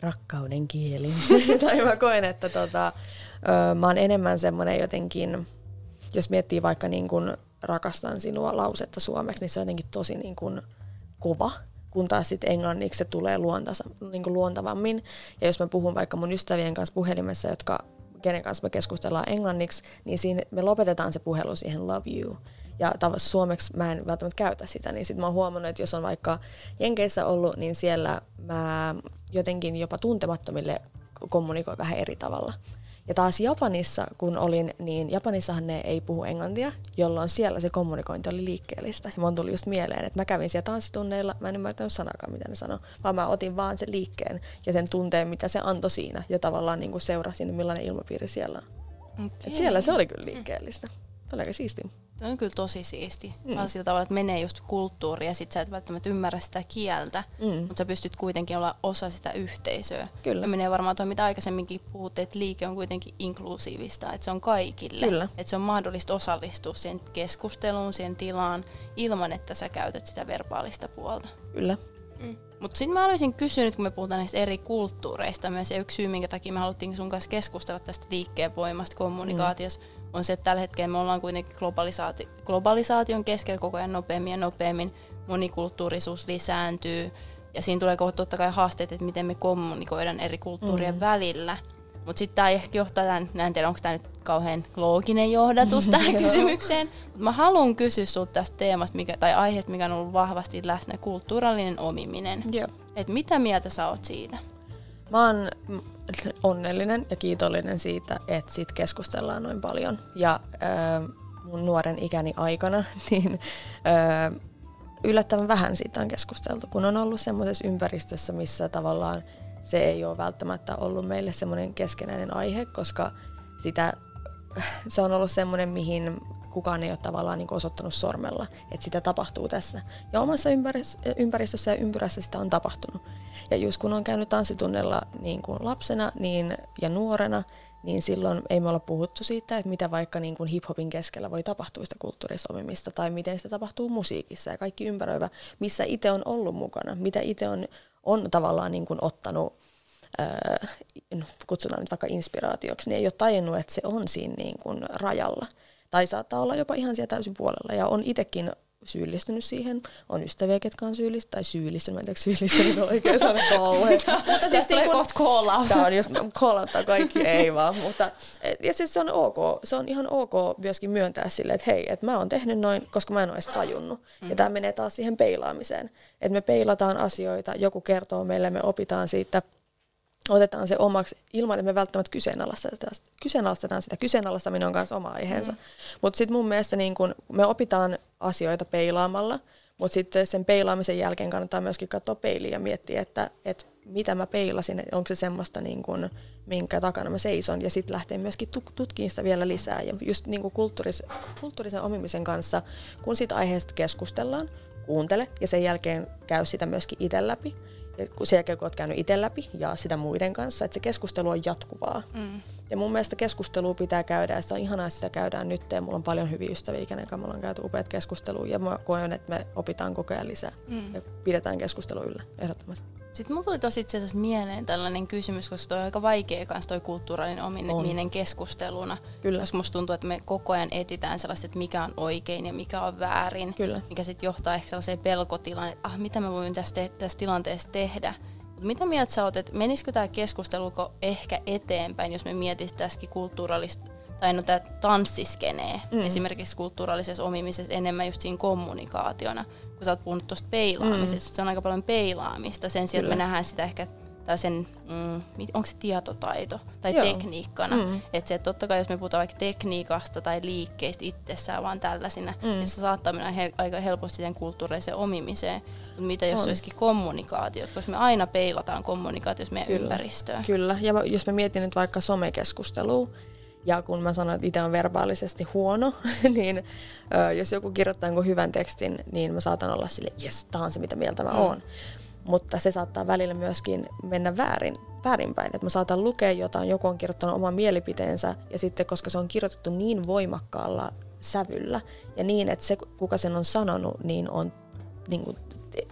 B: rakkauden kieli. tai mä koen, että tota, ö, mä oon enemmän semmoinen jotenkin, jos miettii vaikka niin kuin rakastan sinua lausetta suomeksi, niin se on jotenkin tosi niin kuin kova, kun taas sitten englanniksi se tulee luontasa, niin kuin luontavammin. Ja jos mä puhun vaikka mun ystävien kanssa puhelimessa, jotka, kenen kanssa me keskustellaan englanniksi, niin siinä me lopetetaan se puhelu siihen love you. Ja tavallaan suomeksi mä en välttämättä käytä sitä, niin sitten mä oon huomannut, että jos on vaikka Jenkeissä ollut, niin siellä mä jotenkin jopa tuntemattomille kommunikoin vähän eri tavalla. Ja taas Japanissa, kun olin, niin Japanissahan ne ei puhu englantia, jolloin siellä se kommunikointi oli liikkeellistä. Ja mun tuli just mieleen, että mä kävin siellä tanssitunneilla, mä en ymmärtänyt sanakaan, mitä ne sanoi, vaan mä otin vaan sen liikkeen ja sen tunteen, mitä se antoi siinä, ja tavallaan niin kuin seurasin, millainen ilmapiiri siellä on. Okay. Et siellä se oli kyllä liikkeellistä. Se oli aika siistiä.
A: Se on kyllä tosi siisti. Mm. Vaan sillä tavalla, että menee just kulttuuri ja sit sä et välttämättä ymmärrä sitä kieltä, mm. mutta sä pystyt kuitenkin olla osa sitä yhteisöä. Kyllä. Ja menee varmaan tuo, mitä aikaisemminkin puhutte, että liike on kuitenkin inklusiivista, että se on kaikille. Kyllä. Että se on mahdollista osallistua siihen keskusteluun, siihen tilaan, ilman että sä käytät sitä verbaalista puolta.
B: Kyllä.
A: Mm. Mutta sitten mä haluaisin kysyä nyt, kun me puhutaan näistä eri kulttuureista, myös yksi syy, minkä takia me haluttiin sun kanssa keskustella tästä liikkeen voimasta kommunikaatiossa, mm. On se, että tällä hetkellä me ollaan kuitenkin globalisaati- globalisaation keskellä koko ajan nopeammin ja nopeammin, monikulttuurisuus lisääntyy, ja siinä tulee totta kai haasteet, että miten me kommunikoidaan eri kulttuurien mm. välillä. Mutta sitten tämä ehkä johtaa tämän, en tiedä onko tämä nyt kauhean looginen johdatus tähän kysymykseen, mutta mä haluan kysyä sinulta tästä teemasta mikä, tai aiheesta, mikä on ollut vahvasti läsnä, kulttuurallinen omiminen.
B: Yep.
A: Et mitä mieltä sä oot siitä?
B: Mä oon onnellinen ja kiitollinen siitä, että siitä keskustellaan noin paljon. Ja äh, mun nuoren ikäni aikana, niin äh, yllättävän vähän siitä on keskusteltu, kun on ollut semmoisessa ympäristössä, missä tavallaan se ei ole välttämättä ollut meille semmoinen keskenäinen aihe, koska sitä, se on ollut semmoinen, mihin kukaan ei ole tavallaan niin osoittanut sormella, että sitä tapahtuu tässä. Ja omassa ympäristössä ja ympyrässä sitä on tapahtunut. Ja just kun on käynyt tanssitunnella niin kuin lapsena niin, ja nuorena, niin silloin ei me olla puhuttu siitä, että mitä vaikka niin kuin hip-hopin keskellä voi tapahtua sitä kulttuurisomimista tai miten sitä tapahtuu musiikissa ja kaikki ympäröivä, missä itse on ollut mukana, mitä itse on on tavallaan niin kuin ottanut, no, kutsutaan nyt vaikka inspiraatioksi, niin ei ole tajunnut, että se on siinä niin kuin rajalla. Tai saattaa olla jopa ihan siellä täysin puolella. Ja on itsekin syyllistynyt siihen. On ystäviä, ketkä on syyllistynyt, tai syyllistynyt, mä en tiedä, syyllistynyt on oikein sana kauhean.
A: mutta siis tulee kohta call
B: Tämä on, jos call kaikki, ei vaan. Mutta, ja siis se on ok, se on ihan ok myöskin myöntää sille, että hei, että mä oon tehnyt noin, koska mä en ole edes tajunnut. Mm. Ja tämä menee taas siihen peilaamiseen. Että me peilataan asioita, joku kertoo meille, me opitaan siitä – otetaan se omaksi ilman, että me välttämättä kyseenalaistetaan, kyseenalaistetaan sitä. Kyseenalaistaminen on myös oma aiheensa. Mm. Mutta sitten mun mielestä niin kun me opitaan asioita peilaamalla, Mutta sitten sen peilaamisen jälkeen kannattaa myöskin katsoa peiliin ja miettiä, että, että mitä mä peilasin, onko se semmoista, niin kun, minkä takana mä seison. Ja sitten lähtee myöskin tutkimaan sitä vielä lisää. Ja just niin kulttuuris, kulttuurisen omimisen kanssa, kun siitä aiheesta keskustellaan, kuuntele ja sen jälkeen käy sitä myöskin itse läpi sen jälkeen kun olet käynyt itse läpi ja sitä muiden kanssa, että se keskustelu on jatkuvaa. Mm. Ja mun mielestä keskustelua pitää käydä ja sitä on ihanaa, että sitä käydään nyt. Ja mulla on paljon hyviä ystäviä, kenen kanssa me ollaan käyty upeat keskustelua ja mä koen, että me opitaan koko ajan lisää mm. ja pidetään keskustelu yllä ehdottomasti.
A: Sitten mulla tuli tosi itse asiassa mieleen tällainen kysymys, koska toi on aika vaikea kanssa toi kulttuurallinen ominen keskusteluna. Kyllä. Koska musta tuntuu, että me koko ajan etitään sellaista, että mikä on oikein ja mikä on väärin.
B: Kyllä.
A: Mikä sitten johtaa ehkä sellaiseen pelkotilaan, että ah, mitä mä voin tässä, te- tässä tilanteessa tehdä. Mut mitä mieltä sä oot, että menisikö tämä keskustelu ehkä eteenpäin, jos me mietitään tässäkin kulttuurallista tai no tämä tanssiskenee mm. esimerkiksi kulttuuraalisessa omimisessa enemmän just siinä kommunikaationa, kun sä oot puhunut tuosta peilaamisesta, mm. se on aika paljon peilaamista sen sijaan, että me nähdään sitä ehkä tai sen, mm, onko se tietotaito tai Joo. tekniikkana. Mm. Että se, totta kai jos me puhutaan vaikka tekniikasta tai liikkeistä itsessään vaan tällaisina, mm. niin se saattaa mennä he, aika helposti sen kulttuuriseen omimiseen. Mutta mitä jos on. se olisikin kommunikaatiot, koska me aina peilataan kommunikaatiossa meidän Kyllä. ympäristöön.
B: Kyllä, ja jos me mietin nyt vaikka somekeskustelua, ja kun mä sanoin, että itse on verbaalisesti huono, niin ö, jos joku kirjoittaa jonkun hyvän tekstin, niin mä saatan olla sille, jes, tää on se mitä mieltä mä mm. oon. Mutta se saattaa välillä myöskin mennä väärin, väärinpäin. Että mä saatan lukea jotain, joku on kirjoittanut oman mielipiteensä, ja sitten koska se on kirjoitettu niin voimakkaalla sävyllä, ja niin, että se, kuka sen on sanonut, niin on niin kuin,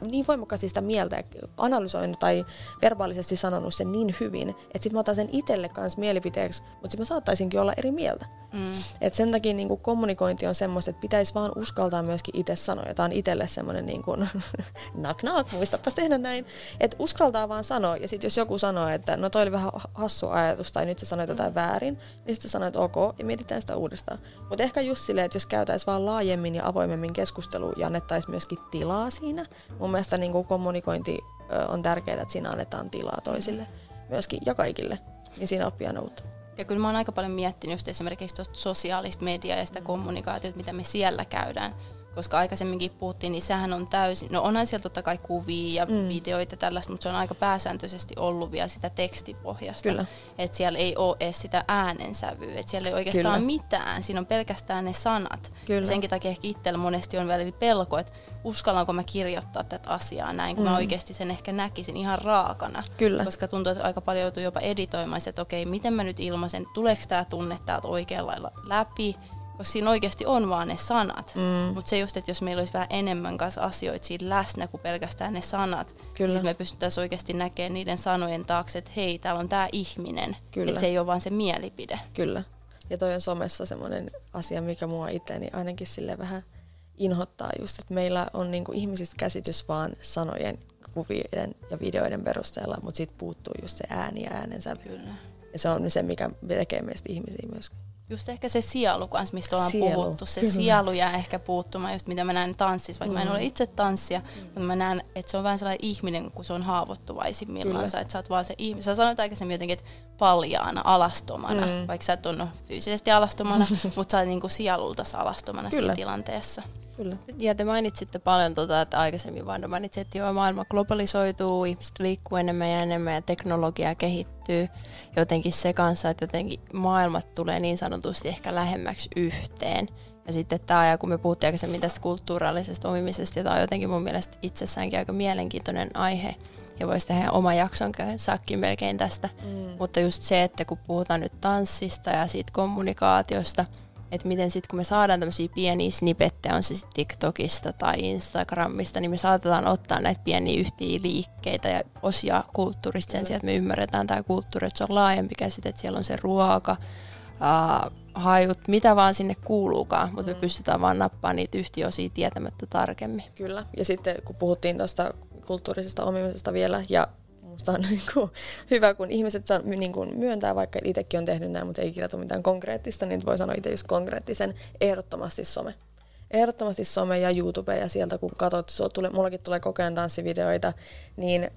B: niin voimakkaasti sitä mieltä, analysoinut tai verbaalisesti sanonut sen niin hyvin, että sitten mä otan sen itselle kanssa mielipiteeksi, mutta sitten mä saattaisinkin olla eri mieltä. Mm. Et sen takia niin kuin kommunikointi on semmoista, että pitäisi vaan uskaltaa myöskin itse sanoa. Tämä on itselle semmoinen niin kuin, knock knock, muistapas tehdä näin. Että uskaltaa vaan sanoa, ja sitten jos joku sanoo, että no toi oli vähän hassu ajatus, tai nyt sä sanoit jotain mm. väärin, niin sitten sanoit ok, ja mietitään sitä uudestaan. Mutta ehkä just silleen, että jos käytäisiin vaan laajemmin ja avoimemmin keskustelua ja annettaisiin myöskin tilaa siinä, mun mielestä niin kuin kommunikointi on tärkeää, että siinä annetaan tilaa toisille. Myöskin ja kaikille, niin siinä oppii aina uutta.
A: Ja kyllä mä oon aika paljon miettinyt just esimerkiksi sosiaalista mediaa ja sitä kommunikaatiota, mitä me siellä käydään koska aikaisemminkin puhuttiin, niin sehän on täysin, no onhan siellä totta kai kuvia ja mm. videoita ja tällaista, mutta se on aika pääsääntöisesti ollut vielä sitä tekstipohjasta. Kyllä. Että siellä ei ole edes sitä äänensävyä, että siellä ei oikeastaan Kyllä. mitään, siinä on pelkästään ne sanat. Kyllä. Senkin takia ehkä itsellä monesti on välillä pelko, että uskallanko mä kirjoittaa tätä asiaa näin, kun mm. mä oikeasti sen ehkä näkisin ihan raakana.
B: Kyllä.
A: Koska tuntuu, että aika paljon joutuu jopa editoimaan että okei, miten mä nyt ilmaisen, tuleeko tämä tunne täältä oikealla lailla läpi, koska siinä oikeasti on vaan ne sanat. Mm. Mutta se just, että jos meillä olisi vähän enemmän kanssa asioita siinä läsnä kuin pelkästään ne sanat, niin sitten me pystyttäisiin oikeasti näkemään niiden sanojen taakse, että hei, täällä on tämä ihminen. Että se ei ole vaan se mielipide.
B: Kyllä. Ja toi on somessa semmoinen asia, mikä mua itseäni ainakin sille vähän inhottaa just, että meillä on niinku ihmisistä käsitys vaan sanojen, kuvien ja videoiden perusteella, mutta siitä puuttuu just se ääni ja äänensävy. Kyllä. Ja se on se, mikä tekee meistä ihmisiä myöskin.
A: Just ehkä se sielu kanssa, mistä ollaan sielu. puhuttu. Se Kyllä. sielu jää ehkä puuttumaan, just mitä mä näen tanssissa, vaikka mm. mä en mm. ole itse tanssia, mm. mutta mä näen, että se on vähän sellainen ihminen, kun se on haavoittuvaisimmillaan. Että sä oot vaan se ihminen. Sä sanoit aikaisemmin jotenkin, että paljaana, alastomana, mm. vaikka sä et ole no, fyysisesti alastomana, mutta sä oot niinku sielulta alastomana Kyllä. siinä tilanteessa.
C: Kyllä. Ja te mainitsitte paljon, tota, että aikaisemmin vaan mainitsit, että joo, maailma globalisoituu, ihmiset liikkuu enemmän ja enemmän ja teknologia kehittyy jotenkin se kanssa, että jotenkin maailmat tulee niin sanotusti ehkä lähemmäksi yhteen. Ja sitten tämä, kun me puhuttiin aikaisemmin tästä kulttuuraalisesta omimisesta, ja tämä on jotenkin mun mielestä itsessäänkin aika mielenkiintoinen aihe, ja voisi tehdä oma jakson saakkin melkein tästä. Mm. Mutta just se, että kun puhutaan nyt tanssista ja siitä kommunikaatiosta, että miten sitten kun me saadaan tämmöisiä pieniä snippettejä, on se sitten TikTokista tai Instagramista, niin me saatetaan ottaa näitä pieniä yhtiä liikkeitä ja osia kulttuurista sen sijaan, että me ymmärretään tämä kulttuuri, että se on laajempi käsite, että siellä on se ruoka, uh, hajut, mitä vaan sinne kuuluukaan, mutta mm. me pystytään vaan nappaamaan niitä yhtiöosia tietämättä tarkemmin.
B: Kyllä, ja sitten kun puhuttiin tuosta kulttuurisesta omimisesta vielä ja Musta on niin kuin hyvä, kun ihmiset saa, niin kuin myöntää, vaikka itsekin on tehnyt näin, mutta ei ikinä tule mitään konkreettista, niin voi sanoa itse just konkreettisen, ehdottomasti some. Ehdottomasti some ja YouTube ja sieltä kun katsot, tulee, mullakin tulee koko ajan tanssivideoita, niin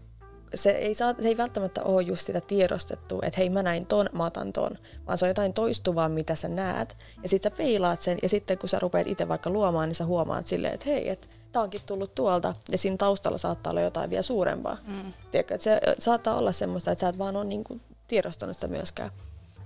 B: se ei, saa, se ei välttämättä ole just sitä tiedostettua, että hei mä näin ton, mä otan ton, vaan se on jotain toistuvaa, mitä sä näet. Ja sit sä peilaat sen, ja sitten kun sä rupeat itse vaikka luomaan, niin sä huomaat silleen, että hei, että tää onkin tullut tuolta, ja siinä taustalla saattaa olla jotain vielä suurempaa. Mm. Tiedätkö, että se saattaa olla semmoista, että sä et vaan ole niinku tiedostanut sitä myöskään.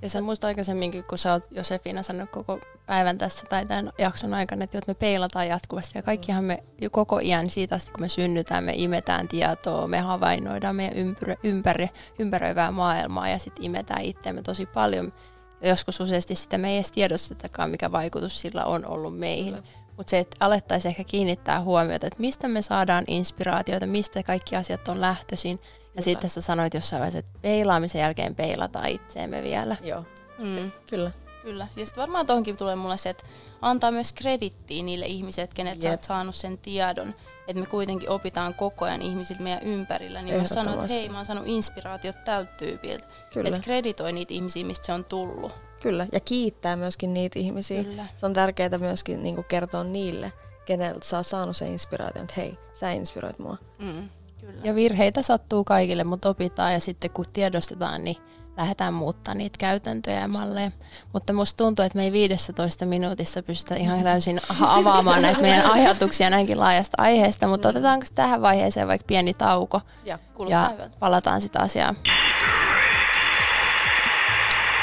C: Ja sä muista aikaisemminkin, kun sä oot Josefina sanonut koko päivän tässä tai tämän jakson aikana, että me peilataan jatkuvasti. Ja kaikkihan me jo koko iän siitä asti, kun me synnytään, me imetään tietoa, me havainnoidaan meidän ympärö, ympäri, ympäröivää maailmaa ja sitten imetään itseämme tosi paljon. Ja joskus useasti sitä me ei edes tiedostetakaan, mikä vaikutus sillä on ollut meihin. Mutta se, että alettaisiin ehkä kiinnittää huomiota, että mistä me saadaan inspiraatioita, mistä kaikki asiat on lähtöisin. Ja sitten sä sanoit jossain vaiheessa, että peilaamisen jälkeen peilataan itseemme vielä.
B: Joo, mm. kyllä.
A: Kyllä. Ja sitten varmaan tuohonkin tulee mulle se, että antaa myös kredittiä niille ihmisille, kenet sä oot saanut sen tiedon. Että me kuitenkin opitaan koko ajan ihmisiltä meidän ympärillä. Niin jos sanoo, että hei, mä oon saanut inspiraatiot tältä tyypiltä. Että kreditoi niitä ihmisiä, mistä se on tullut.
B: Kyllä, ja kiittää myöskin niitä ihmisiä. Kyllä. Se on tärkeää myöskin niin kertoa niille, keneltä sä oot saanut sen inspiraation, että hei, sä inspiroit mua. Mm,
C: kyllä. Ja virheitä sattuu kaikille, mutta opitaan ja sitten kun tiedostetaan, niin lähdetään muuttaa niitä käytäntöjä ja malleja. Mutta musta tuntuu, että me ei 15 minuutissa pystytä ihan täysin avaamaan näitä meidän ajatuksia näinkin laajasta aiheesta, mutta otetaanko tähän vaiheeseen vaikka pieni tauko?
A: Ja,
C: ja palataan sitä asiaa.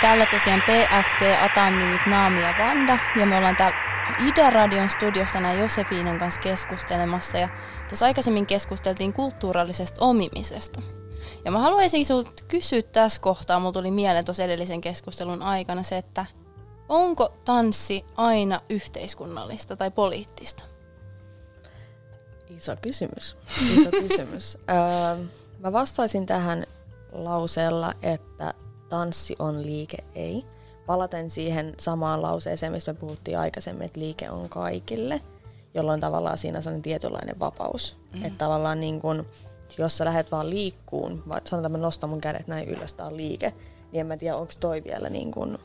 A: Täällä tosiaan PFT, Atamimit, Naami ja Vanda. Ja me ollaan täällä Ida-radion studiossa näin Josefiinen kanssa keskustelemassa. Ja tuossa aikaisemmin keskusteltiin kulttuurallisesta omimisesta. Ja mä haluaisin sinulta kysyä tässä kohtaa, mulla tuli mieleen tuossa edellisen keskustelun aikana se, että onko tanssi aina yhteiskunnallista tai poliittista?
B: Iso kysymys. Iso kysymys. Öö, mä vastaisin tähän lauseella, että tanssi on liike, ei. Palaten siihen samaan lauseeseen, mistä me puhuttiin aikaisemmin, että liike on kaikille, jolloin tavallaan siinä on tietynlainen vapaus. Mm. Että tavallaan niin kun, jos sä lähdet vaan liikkuun, sanotaan, että mä nostan mun kädet näin ylös, tää on liike, niin en mä tiedä, onko toi vielä niin kun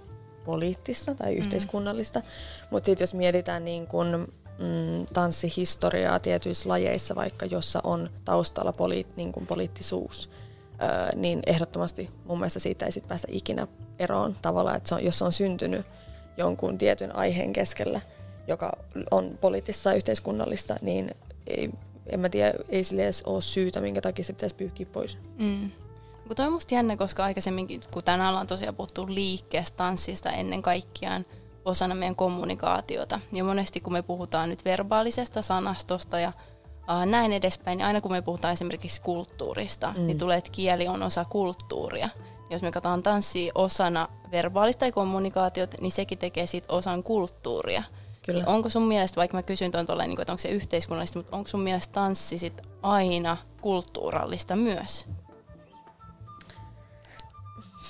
B: poliittista tai mm. yhteiskunnallista. Mutta sitten jos mietitään niin kun, mm, tanssihistoriaa tietyissä lajeissa, vaikka jossa on taustalla poliit, niin kun poliittisuus, öö, niin ehdottomasti mun mielestä siitä ei sit päästä ikinä eroon tavallaan, että se on, jos se on syntynyt jonkun tietyn aiheen keskellä, joka on poliittista tai yhteiskunnallista, niin ei, en mä tiedä, ei sille edes ole syytä, minkä takia se pitäisi pyyhkiä pois. Mm.
A: Kun toi on musta jännä, koska aikaisemminkin, kun tänään ollaan tosiaan puhuttu liikkeestä, tanssista ennen kaikkiaan osana meidän kommunikaatiota, ja monesti kun me puhutaan nyt verbaalisesta sanastosta ja uh, näin edespäin, niin aina kun me puhutaan esimerkiksi kulttuurista, mm. niin tulee, että kieli on osa kulttuuria. Jos me katsotaan tanssia osana verbaalista kommunikaatiota, niin sekin tekee siitä osan kulttuuria. Kyllä. Niin onko sun mielestä, vaikka mä kysyn tuon tolleen, niin että onko se yhteiskunnallista, mutta onko sun mielestä tanssi sit aina kulttuurallista myös?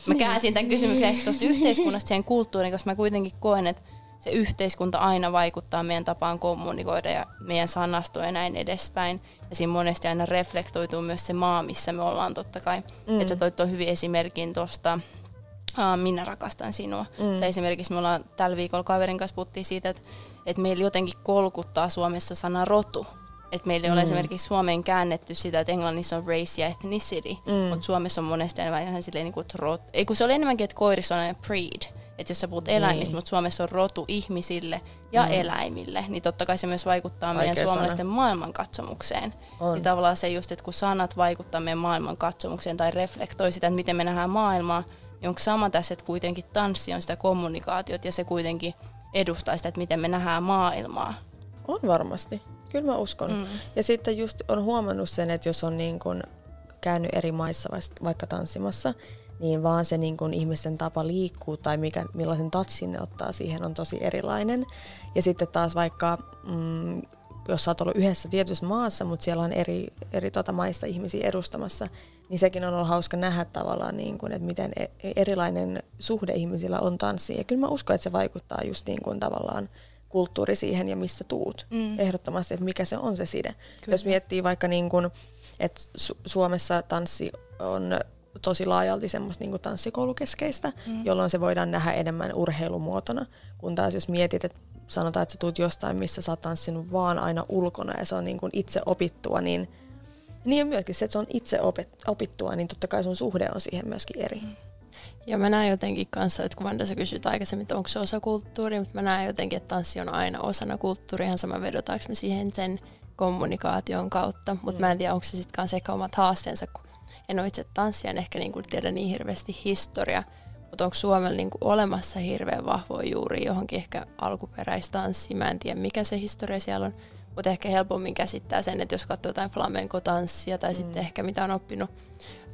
A: Mä niin. käänsin tämän kysymyksen tuosta yhteiskunnasta siihen kulttuuriin, koska mä kuitenkin koen, että se yhteiskunta aina vaikuttaa meidän tapaan kommunikoida ja meidän sanastoon ja näin edespäin. Ja siinä monesti aina reflektoituu myös se maa, missä me ollaan totta kai. Mm. Että sä toit tuon hyvin esimerkin tuosta Minä rakastan sinua. Mm. Tai esimerkiksi me ollaan tällä viikolla kaverin kanssa puhuttiin siitä, että, että meillä jotenkin kolkuttaa Suomessa sana rotu. Että meillä ei mm. ole esimerkiksi Suomeen käännetty sitä, että Englannissa on race ja ethnicity, mm. mutta Suomessa on monesti enemmän ihan silleen niin kuin, rot... Ei kun se oli enemmänkin, että koirissa on breed että jos sä puhut eläimistä, niin. mutta Suomessa on rotu ihmisille ja mm. eläimille, niin totta kai se myös vaikuttaa Vaikea meidän suomalaisten sana. maailmankatsomukseen. On. Niin tavallaan se just, että kun sanat vaikuttaa meidän maailmankatsomukseen tai reflektoi sitä, että miten me nähdään maailmaa, niin onko sama tässä, että kuitenkin tanssi on sitä kommunikaatiota ja se kuitenkin edustaa sitä, että miten me nähdään maailmaa?
B: On varmasti. Kyllä mä uskon. Mm. Ja sitten just on huomannut sen, että jos on niin kun käynyt eri maissa vaikka tanssimassa, niin vaan se niin kun ihmisten tapa liikkuu tai mikä, millaisen touchin ne ottaa siihen on tosi erilainen. Ja sitten taas vaikka, mm, jos sä oot ollut yhdessä tietyssä maassa, mutta siellä on eri, eri tota maista ihmisiä edustamassa, niin sekin on ollut hauska nähdä tavallaan, niin kun, että miten e, erilainen suhde ihmisillä on tanssiin. Ja kyllä mä uskon, että se vaikuttaa just niin kuin tavallaan kulttuuri siihen ja missä tuut. Mm. Ehdottomasti, että mikä se on se side. Kyllä. Jos miettii vaikka niin kuin, että Su- Suomessa tanssi on tosi laajalti semmoista niin tanssikoulukeskeistä, mm. jolloin se voidaan nähdä enemmän urheilumuotona. Kun taas jos mietit, että sanotaan, että sä tuut jostain, missä sä oot tanssinut vaan aina ulkona ja se on niin kuin itse opittua, niin Niin ja myöskin se, että se on itse opet- opittua, niin totta kai sun suhde on siihen myöskin eri.
C: Ja mä näen jotenkin kanssa, että kun Vanda sä kysyt aikaisemmin, että onko se osa kulttuuria, mutta mä näen jotenkin, että tanssi on aina osana kulttuuria, ihan sama vedotaanko me siihen sen kommunikaation kautta, mutta mm. mä en tiedä, onko se sitten kanssa ehkä omat haasteensa, kun en ole itse tanssia, en ehkä niinku tiedä niin hirveästi historia, mutta onko Suomella niinku olemassa hirveän vahvoja juuri johonkin ehkä alkuperäistanssiin, mä en tiedä mikä se historia siellä on, mutta ehkä helpommin käsittää sen, että jos katsoo jotain flamenco-tanssia tai mm. sitten ehkä mitä on oppinut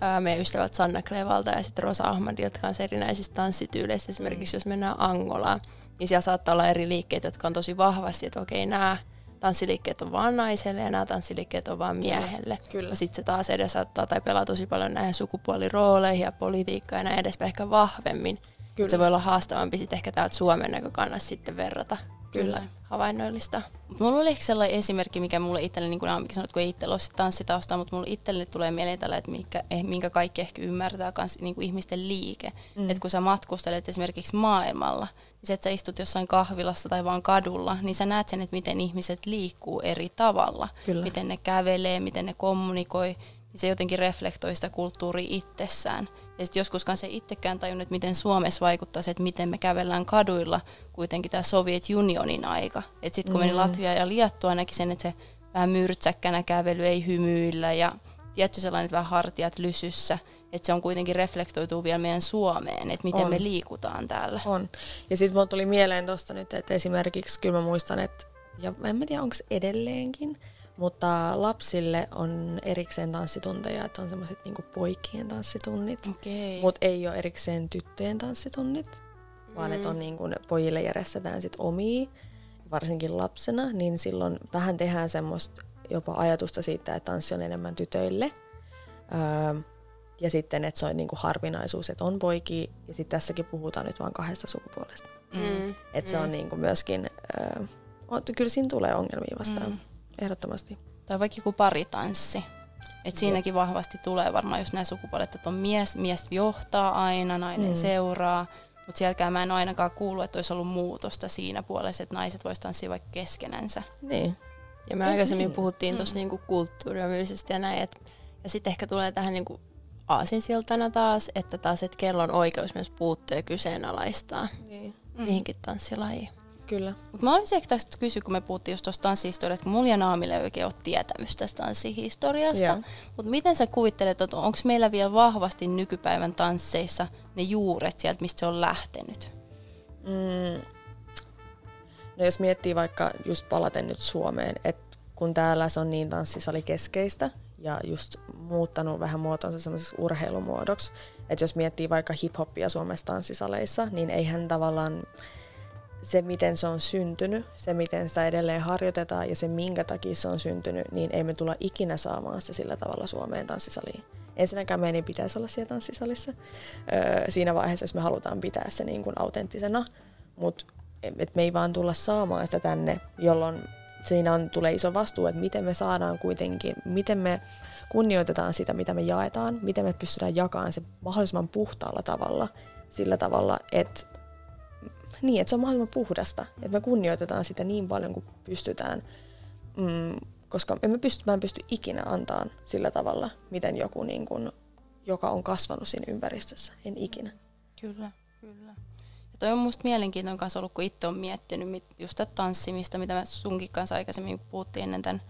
C: ää, meidän ystävät Sanna Klevalta ja sitten Rosa Ahmadilta kanssa erinäisistä tanssityyleistä. Esimerkiksi mm. jos mennään Angolaan, niin siellä saattaa olla eri liikkeitä, jotka on tosi vahvasti, että okei, nämä tanssiliikkeet on vain naiselle ja nämä tanssiliikkeet on vain miehelle.
B: Kyllä.
C: Ja sitten se taas edesauttaa tai pelaa tosi paljon näihin sukupuolirooleihin ja politiikkaan ja näin edespäin ehkä vahvemmin. Kyllä. Se voi olla haastavampi sitten ehkä täältä Suomen näkökannasta sitten verrata. Kyllä. Kyllä. Havainnoillista.
A: Mulla oli ehkä sellainen esimerkki, mikä mulle itselle, niin kuin Naamikin sanoi, kun ei itsellä ole tanssitaustaa, mutta mulle itselle tulee mieleen tällä, että minkä, eh, minkä kaikki ehkä ymmärtää kans, niin kuin ihmisten liike. Mm. Että kun sä matkustelet esimerkiksi maailmalla, se, että sä istut jossain kahvilassa tai vaan kadulla, niin sä näet sen, että miten ihmiset liikkuu eri tavalla. Kyllä. Miten ne kävelee, miten ne kommunikoi, niin se jotenkin reflektoi sitä kulttuuria itsessään. Ja sitten joskus se itsekään tajunnut, että miten Suomessa vaikuttaa se, että miten me kävellään kaduilla kuitenkin tämä Soviet Unionin aika. Että sitten kun mm. meni Latvia ja Liettua, näki sen, että se vähän myrtsäkkänä kävely ei hymyillä ja tietty sellainen, että vähän hartiat lysyssä. Että se on kuitenkin reflektoituu vielä meidän Suomeen, että miten on. me liikutaan täällä.
B: On. Ja sitten mulle tuli mieleen tuosta nyt, että esimerkiksi kyllä mä muistan, että ja en mä tiedä onko edelleenkin, mutta lapsille on erikseen tanssitunteja, että on semmoiset niinku poikien tanssitunnit,
A: okay.
B: mutta ei ole erikseen tyttöjen tanssitunnit, mm. vaan että on niinku, pojille järjestetään sit omia, varsinkin lapsena, niin silloin vähän tehdään semmoista jopa ajatusta siitä, että tanssi on enemmän tytöille. Öö, ja sitten, että se on niinku harvinaisuus, että on poikia, ja sitten tässäkin puhutaan nyt vain kahdesta sukupuolesta. Mm. Että mm. se on niinku myöskin, öö, on, kyllä siinä tulee ongelmia vastaan. Mm ehdottomasti.
A: Tai vaikka joku paritanssi. Et siinäkin vahvasti tulee varmaan just nämä sukupuolet, että on mies, mies johtaa aina, nainen mm. seuraa. Mutta sielläkään mä en ole ainakaan kuullut, että olisi ollut muutosta siinä puolessa, että naiset voisivat tanssia vaikka keskenänsä.
B: Niin.
C: Ja me aikaisemmin niin. puhuttiin tuossa mm. niinku kulttuuriomyisesti ja näin, et, ja sitten ehkä tulee tähän niinku aasinsiltana taas, että taas, että kello on oikeus myös puuttua ja kyseenalaistaa niin. mihinkin tanssilajiin.
B: Kyllä.
A: Mutta mä olisin ehkä tästä kysyä, kun me puhuttiin just tuosta tanssihistoriasta, kun mulla ja Naamille ei oikein ole tietämystä tästä tanssihistoriasta. Mutta miten sä kuvittelet, että onko meillä vielä vahvasti nykypäivän tansseissa ne juuret sieltä, mistä se on lähtenyt?
B: Mm. No jos miettii vaikka just palaten nyt Suomeen, että kun täällä se on niin tanssisali keskeistä ja just muuttanut vähän muotonsa semmoiseksi urheilumuodoksi, että jos miettii vaikka hip-hoppia Suomessa tanssisaleissa, niin eihän tavallaan se, miten se on syntynyt, se, miten sitä edelleen harjoitetaan ja se, minkä takia se on syntynyt, niin ei me tulla ikinä saamaan sitä sillä tavalla Suomeen tanssisaliin. Ensinnäkään meidän ei pitäisi olla siellä tanssisalissa öö, siinä vaiheessa, jos me halutaan pitää se niin kuin autenttisena, mutta me ei vaan tulla saamaan sitä tänne, jolloin siinä on, tulee iso vastuu, että miten me saadaan kuitenkin, miten me kunnioitetaan sitä, mitä me jaetaan, miten me pystytään jakamaan se mahdollisimman puhtaalla tavalla, sillä tavalla, että niin, että se on mahdollisimman puhdasta. Että me kunnioitetaan sitä niin paljon kuin pystytään, mm, koska emme pysty, mä en pysty ikinä antaa sillä tavalla, miten joku, niin kuin, joka on kasvanut siinä ympäristössä. En ikinä.
A: Kyllä, kyllä. Ja toi on musta mielenkiintoinen kanssa ollut, kun itse on miettinyt just tätä tanssimista, mitä me sunkin kanssa aikaisemmin puhuttiin ennen tämän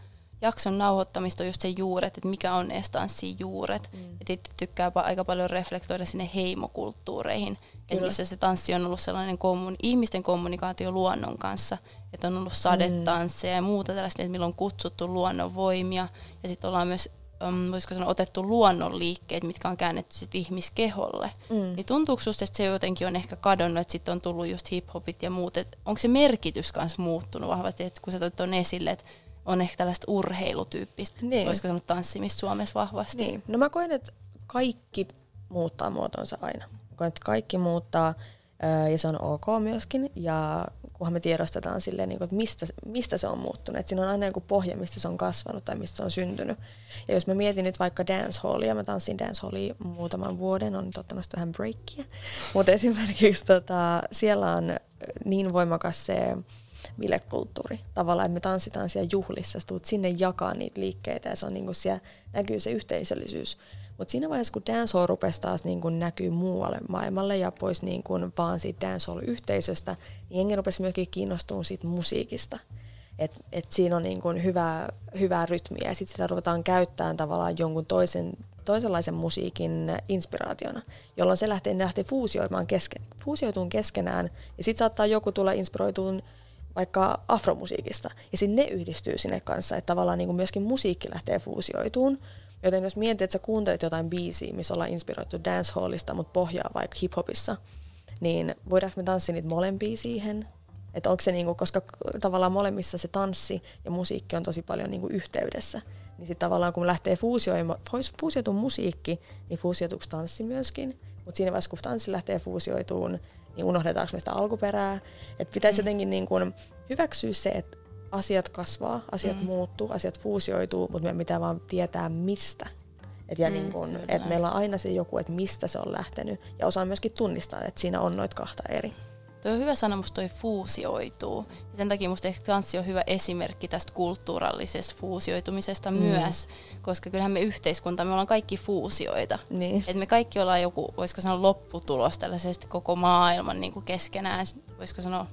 A: jakson nauhoittamista on just se juuret, että mikä on estanssin juuret. Mm. Et itse tykkää aika paljon reflektoida sinne heimokulttuureihin, että missä se tanssi on ollut sellainen kommun, ihmisten kommunikaatio luonnon kanssa, että on ollut sadetansseja mm. ja muuta tällaista, että milloin on kutsuttu luonnon voimia ja sitten ollaan myös um, voisiko sanoa, otettu luonnonliikkeet, mitkä on käännetty sit ihmiskeholle. Mm. Niin tuntuuko susta, että se jotenkin on ehkä kadonnut, että sitten on tullut just hip-hopit ja muut, että onko se merkitys kanssa muuttunut vahvasti, että kun sä toit on esille, että on ehkä tällaista urheilutyyppistä, niin. voisiko sanoa tanssimista Suomessa vahvasti.
B: Niin. No mä koen, että kaikki muuttaa muotonsa aina. Mä koen, että kaikki muuttaa ja se on ok myöskin. Ja kunhan me tiedostetaan silleen, niin kuin, että mistä, mistä se on muuttunut. Että siinä on aina joku pohja, mistä se on kasvanut tai mistä se on syntynyt. Ja jos mä mietin nyt vaikka dancehallia, mä tanssin dancehallia muutaman vuoden, on nyt ottanut vähän breakia. Mutta esimerkiksi tota, siellä on niin voimakas se bilekulttuuri. Tavallaan, että me tanssitaan siellä juhlissa, sä tulet sinne jakaa niitä liikkeitä ja se on niinku siellä näkyy se yhteisöllisyys. Mutta siinä vaiheessa, kun dancehall rupesi taas niin kun näkyy muualle maailmalle ja pois niin kun vaan siitä dancehall-yhteisöstä, niin jengi rupesi myöskin kiinnostumaan siitä musiikista. Et, et siinä on niin kun hyvää, hyvää rytmiä ja sitten sitä ruvetaan käyttämään tavallaan jonkun toisen, toisenlaisen musiikin inspiraationa, jolloin se lähtee, lähtee fuusioimaan keske, fuusioituun keskenään ja sitten saattaa joku tulla inspiroituun vaikka afromusiikista ja sitten ne yhdistyy sinne kanssa, että tavallaan niin myöskin musiikki lähtee fuusioituun Joten jos mietit, että sä kuuntelet jotain biisiä, missä ollaan inspiroitu dancehallista, mutta pohjaa vaikka hiphopissa, niin voidaanko me tanssia niitä molempia siihen? Että onko se niinku, koska tavallaan molemmissa se tanssi ja musiikki on tosi paljon niinku yhteydessä. Niin sitten tavallaan kun lähtee fuusioitumaan musiikki, niin fuusioituuko tanssi myöskin? Mutta siinä vaiheessa kun tanssi lähtee fuusioituun, niin unohdetaanko me sitä alkuperää? Että pitäisi mm. jotenkin niin kuin hyväksyä se, että asiat kasvaa, asiat mm. muuttuu, asiat fuusioituu, mutta meidän pitää vaan tietää mistä. Et ja mm, niin kun, et meillä on aina se joku, että mistä se on lähtenyt. Ja osaa myöskin tunnistaa, että siinä on noit kahta eri.
A: Tuo on hyvä sana, musta toi fuusioituu. Ja sen takia musta ehkä tanssi on hyvä esimerkki tästä kulttuurallisesta fuusioitumisesta mm. myös, koska kyllähän me yhteiskunta, me ollaan kaikki fuusioita. Niin. Et me kaikki ollaan joku, voisiko sanoa lopputulos tällaisesta koko maailman niin kuin keskenään, voisiko sanoa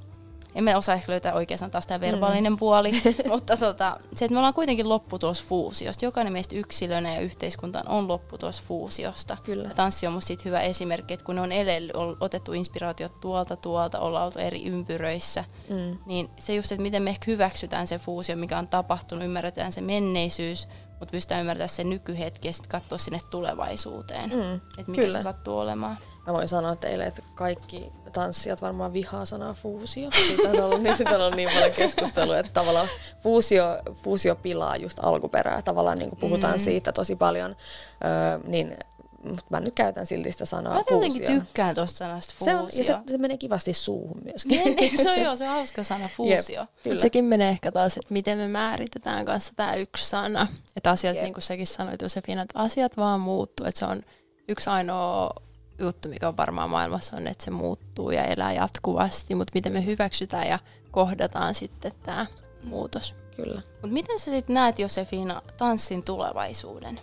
A: en mä osaa ehkä löytää oikeastaan taas tämä verbaalinen mm. puoli, mutta tota, se, että me ollaan kuitenkin lopputulos fuusiosta. Jokainen meistä yksilönä ja yhteiskuntaan on lopputulos fuusiosta. Kyllä. Ja tanssi on musta siitä hyvä esimerkki, että kun ne on elely, on otettu inspiraatiot tuolta tuolta, ollaan oltu eri ympyröissä, mm. niin se just, että miten me ehkä hyväksytään se fuusio, mikä on tapahtunut, ymmärretään se menneisyys, mutta pystytään ymmärtämään se nykyhetki ja sitten katsoa sinne tulevaisuuteen, mm. että mikä Kyllä. se sattuu olemaan.
B: Mä voin sanoa teille, että kaikki tanssijat varmaan vihaa sanaa fuusio. Siitä on ollut, niin, siitä on ollut niin paljon keskustelua, että tavallaan fuusio, fuusio pilaa just alkuperää. Tavallaan niin kuin puhutaan mm. siitä tosi paljon, öö, niin mutta mä nyt käytän silti sitä sanaa
A: Mä jotenkin tykkään tuosta sanasta fuusio.
B: Se, on, ja se, se menee kivasti suuhun myöskin.
A: Niin, niin, se on joo, se on hauska sana, fuusio.
C: Yep, sekin menee ehkä taas, että miten me määritetään kanssa tämä yksi sana. Että asiat, yep. niin kuin säkin sanoit Josefina, että asiat vaan muuttuu. Että se on yksi ainoa juttu, mikä on varmaan maailmassa on, että se muuttuu ja elää jatkuvasti, mutta miten me hyväksytään ja kohdataan sitten tämä muutos.
B: Kyllä.
A: Mutta miten sä sitten näet, Josefina, tanssin tulevaisuuden?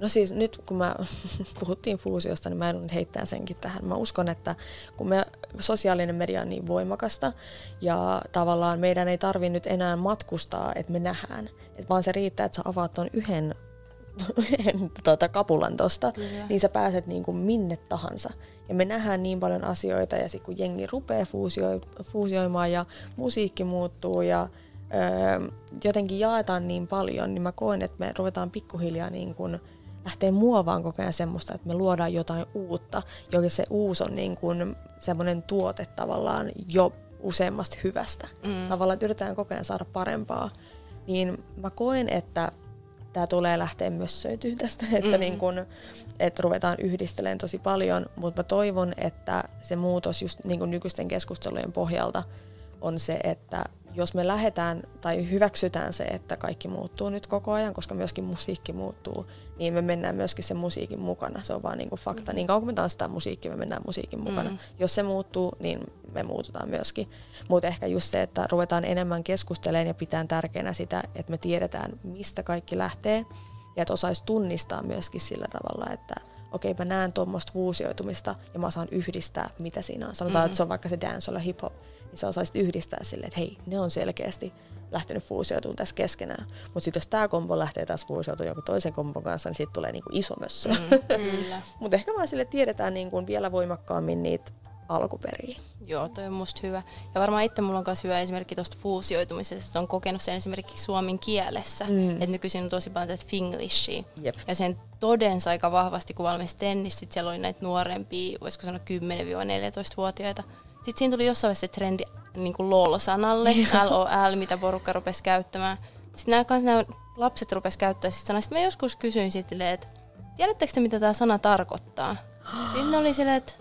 B: No siis nyt kun mä puhuttiin fuusiosta, niin mä en nyt heittää senkin tähän. Mä uskon, että kun me sosiaalinen media on niin voimakasta ja tavallaan meidän ei tarvi nyt enää matkustaa, että me nähdään. Et vaan se riittää, että sä avaat ton yhden tuota, kapulan tosta, Kyllä. niin sä pääset niin kuin minne tahansa. Ja me nähdään niin paljon asioita ja sitten kun jengi rupeaa fuusio, fuusioimaan ja musiikki muuttuu ja öö, jotenkin jaetaan niin paljon, niin mä koen, että me ruvetaan pikkuhiljaa niin kuin lähtee muovaan koko ajan semmoista, että me luodaan jotain uutta, joka se uusi on niin kuin semmoinen tuote tavallaan jo useammasta hyvästä. Mm. Tavallaan, että yritetään koko ajan saada parempaa. Niin mä koen, että tämä tulee lähteä mössöityä tästä, että mm-hmm. niin kun, että ruvetaan yhdistelemään tosi paljon, mutta mä toivon, että se muutos just niin kuin nykyisten keskustelujen pohjalta on se, että jos me lähdetään tai hyväksytään se, että kaikki muuttuu nyt koko ajan, koska myöskin musiikki muuttuu, niin me mennään myöskin sen musiikin mukana. Se on vaan niin kuin fakta. Niin kauan kuin me tanssitaan musiikkia, me mennään musiikin mukana. Mm. Jos se muuttuu, niin me muututaan myöskin. Mutta ehkä just se, että ruvetaan enemmän keskustelemaan ja pitää tärkeänä sitä, että me tiedetään, mistä kaikki lähtee. Ja että osaisi tunnistaa myöskin sillä tavalla, että okei, okay, mä näen tuommoista fuusioitumista ja mä osaan yhdistää, mitä siinä on. Sanotaan, mm-hmm. että se on vaikka se dancehall hip-hop, niin sä osaisit yhdistää silleen, että hei, ne on selkeästi lähtenyt fuusioitumaan tässä keskenään. Mutta sitten jos tämä kombo lähtee taas fuusioitumaan joku toisen kombon kanssa, niin siitä tulee niinku iso mössö. Mm, Mutta ehkä vaan sille tiedetään niinku vielä voimakkaammin niitä alkuperiä.
A: Joo, toi on musta hyvä. Ja varmaan itse mulla on myös hyvä esimerkki tuosta fuusioitumisesta, että on kokenut sen esimerkiksi suomen kielessä. Mm. Että nykyisin on tosi paljon tätä finglishia. Yep. Ja sen todensa aika vahvasti, kun valmis tennis, sit siellä oli näitä nuorempia, voisiko sanoa 10-14-vuotiaita. Sitten siinä tuli jossain vaiheessa se trendi niin kuin LOL-sanalle, LOL, mitä porukka rupesi käyttämään. Sitten nämä, kans, nämä lapset rupesi käyttämään sitä sanaa. Sitten mä joskus kysyin sitten, että tiedättekö te, mitä tämä sana tarkoittaa? Sitten ne oli silleen, että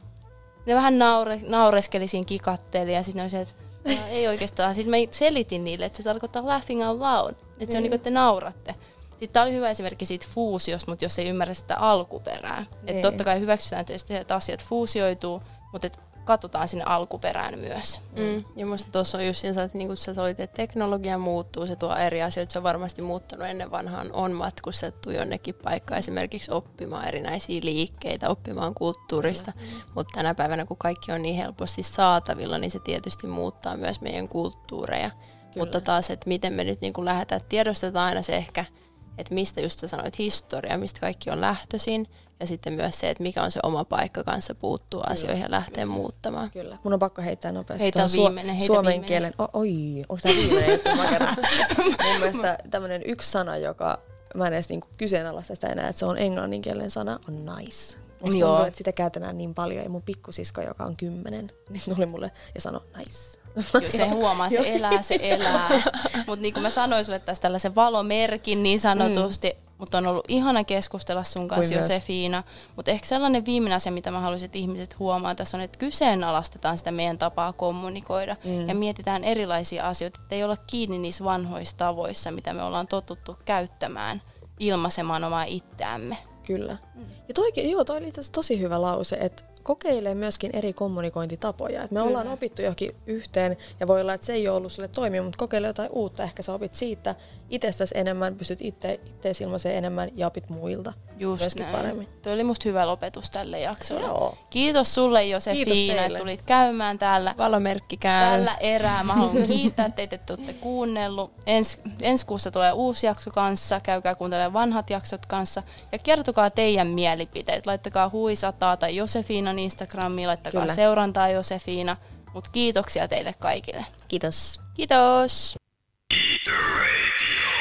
A: ne vähän naure, naureskeli siinä kikatteli ja sitten oli se, että no, ei oikeastaan. Sitten mä selitin niille, että se tarkoittaa laughing out loud. Että se on niin kuin, että te nauratte. Sitten tämä oli hyvä esimerkki siitä fuusiosta, mutta jos ei ymmärrä sitä alkuperää. Että totta kai hyväksytään, että asiat fuusioituu, mutta että katsotaan sinne alkuperään myös.
C: Mm. Ja musta tuossa on just että niin kuin sä soit, että teknologia muuttuu, se tuo eri asioita, se on varmasti muuttunut ennen vanhaan, on matkustettu jonnekin paikkaan esimerkiksi oppimaan erinäisiä liikkeitä, oppimaan kulttuurista, mm. mutta tänä päivänä kun kaikki on niin helposti saatavilla, niin se tietysti muuttaa myös meidän kulttuureja. Kyllä. Mutta taas, että miten me nyt niin kuin lähdetään, tiedostetaan aina se ehkä, että mistä just sä sanoit historia, mistä kaikki on lähtöisin, ja sitten myös se, että mikä on se oma paikka kanssa puuttua kyllä, asioihin ja lähteä kyllä. muuttamaan.
B: Kyllä. Mun on pakko heittää nopeasti
A: heitä viimeinen, heitä
B: suomen
A: viimeinen.
B: kielen. Oh, oi, onko tämä viimeinen juttu? Mun mielestä tämmöinen yksi sana, joka mä en edes niinku kyseenalaista sitä enää, että se on englanninkielinen sana, on nice. Musta Joo. tuntuu, että sitä käytetään niin paljon. Ja mun pikkusisko, joka on kymmenen, niin tuli mulle ja sanoi nice.
A: Jo, se huomaa, se elää, se elää. Mutta niin kuin mä sanoin sulle tässä tällaisen valomerkin niin sanotusti, mm. Mutta on ollut ihana keskustella sun kanssa, Kuin Josefiina. Mutta ehkä sellainen viimeinen asia, mitä mä haluaisin, että ihmiset huomaa tässä on, että kyseenalaistetaan sitä meidän tapaa kommunikoida mm. ja mietitään erilaisia asioita, että ei olla kiinni niissä vanhoissa tavoissa, mitä me ollaan totuttu käyttämään ilmaisemaan omaa itseämme.
B: Kyllä. Mm. Ja toikin, joo, toi oli itse asiassa tosi hyvä lause, että kokeilee myöskin eri kommunikointitapoja. Et me Kyllä. ollaan opittu johonkin yhteen ja voi olla, että se ei ole ollut sille toimia, mutta kokeile jotain uutta. Ehkä sä opit siitä itsestäsi enemmän, pystyt itse, itse ilmaiseen enemmän ja opit muilta Just myöskin näin. paremmin.
A: Tuo oli musta hyvä lopetus tälle jaksolle. Joo. Kiitos sulle Josefiina, että tulit käymään täällä.
C: Valomerkki käy.
A: Tällä erää. Mä haluan kiittää teitä, että olette kuunnellut. Ens, ensi kuussa tulee uusi jakso kanssa. Käykää kuuntelemaan vanhat jaksot kanssa. Ja kertokaa teidän mielipiteet. Laittakaa huisataa tai Josefiinan Instagramiin. Laittakaa Kyllä. seurantaa Josefiina. Mutta kiitoksia teille kaikille.
B: Kiitos.
C: Kiitos. Eat the radio.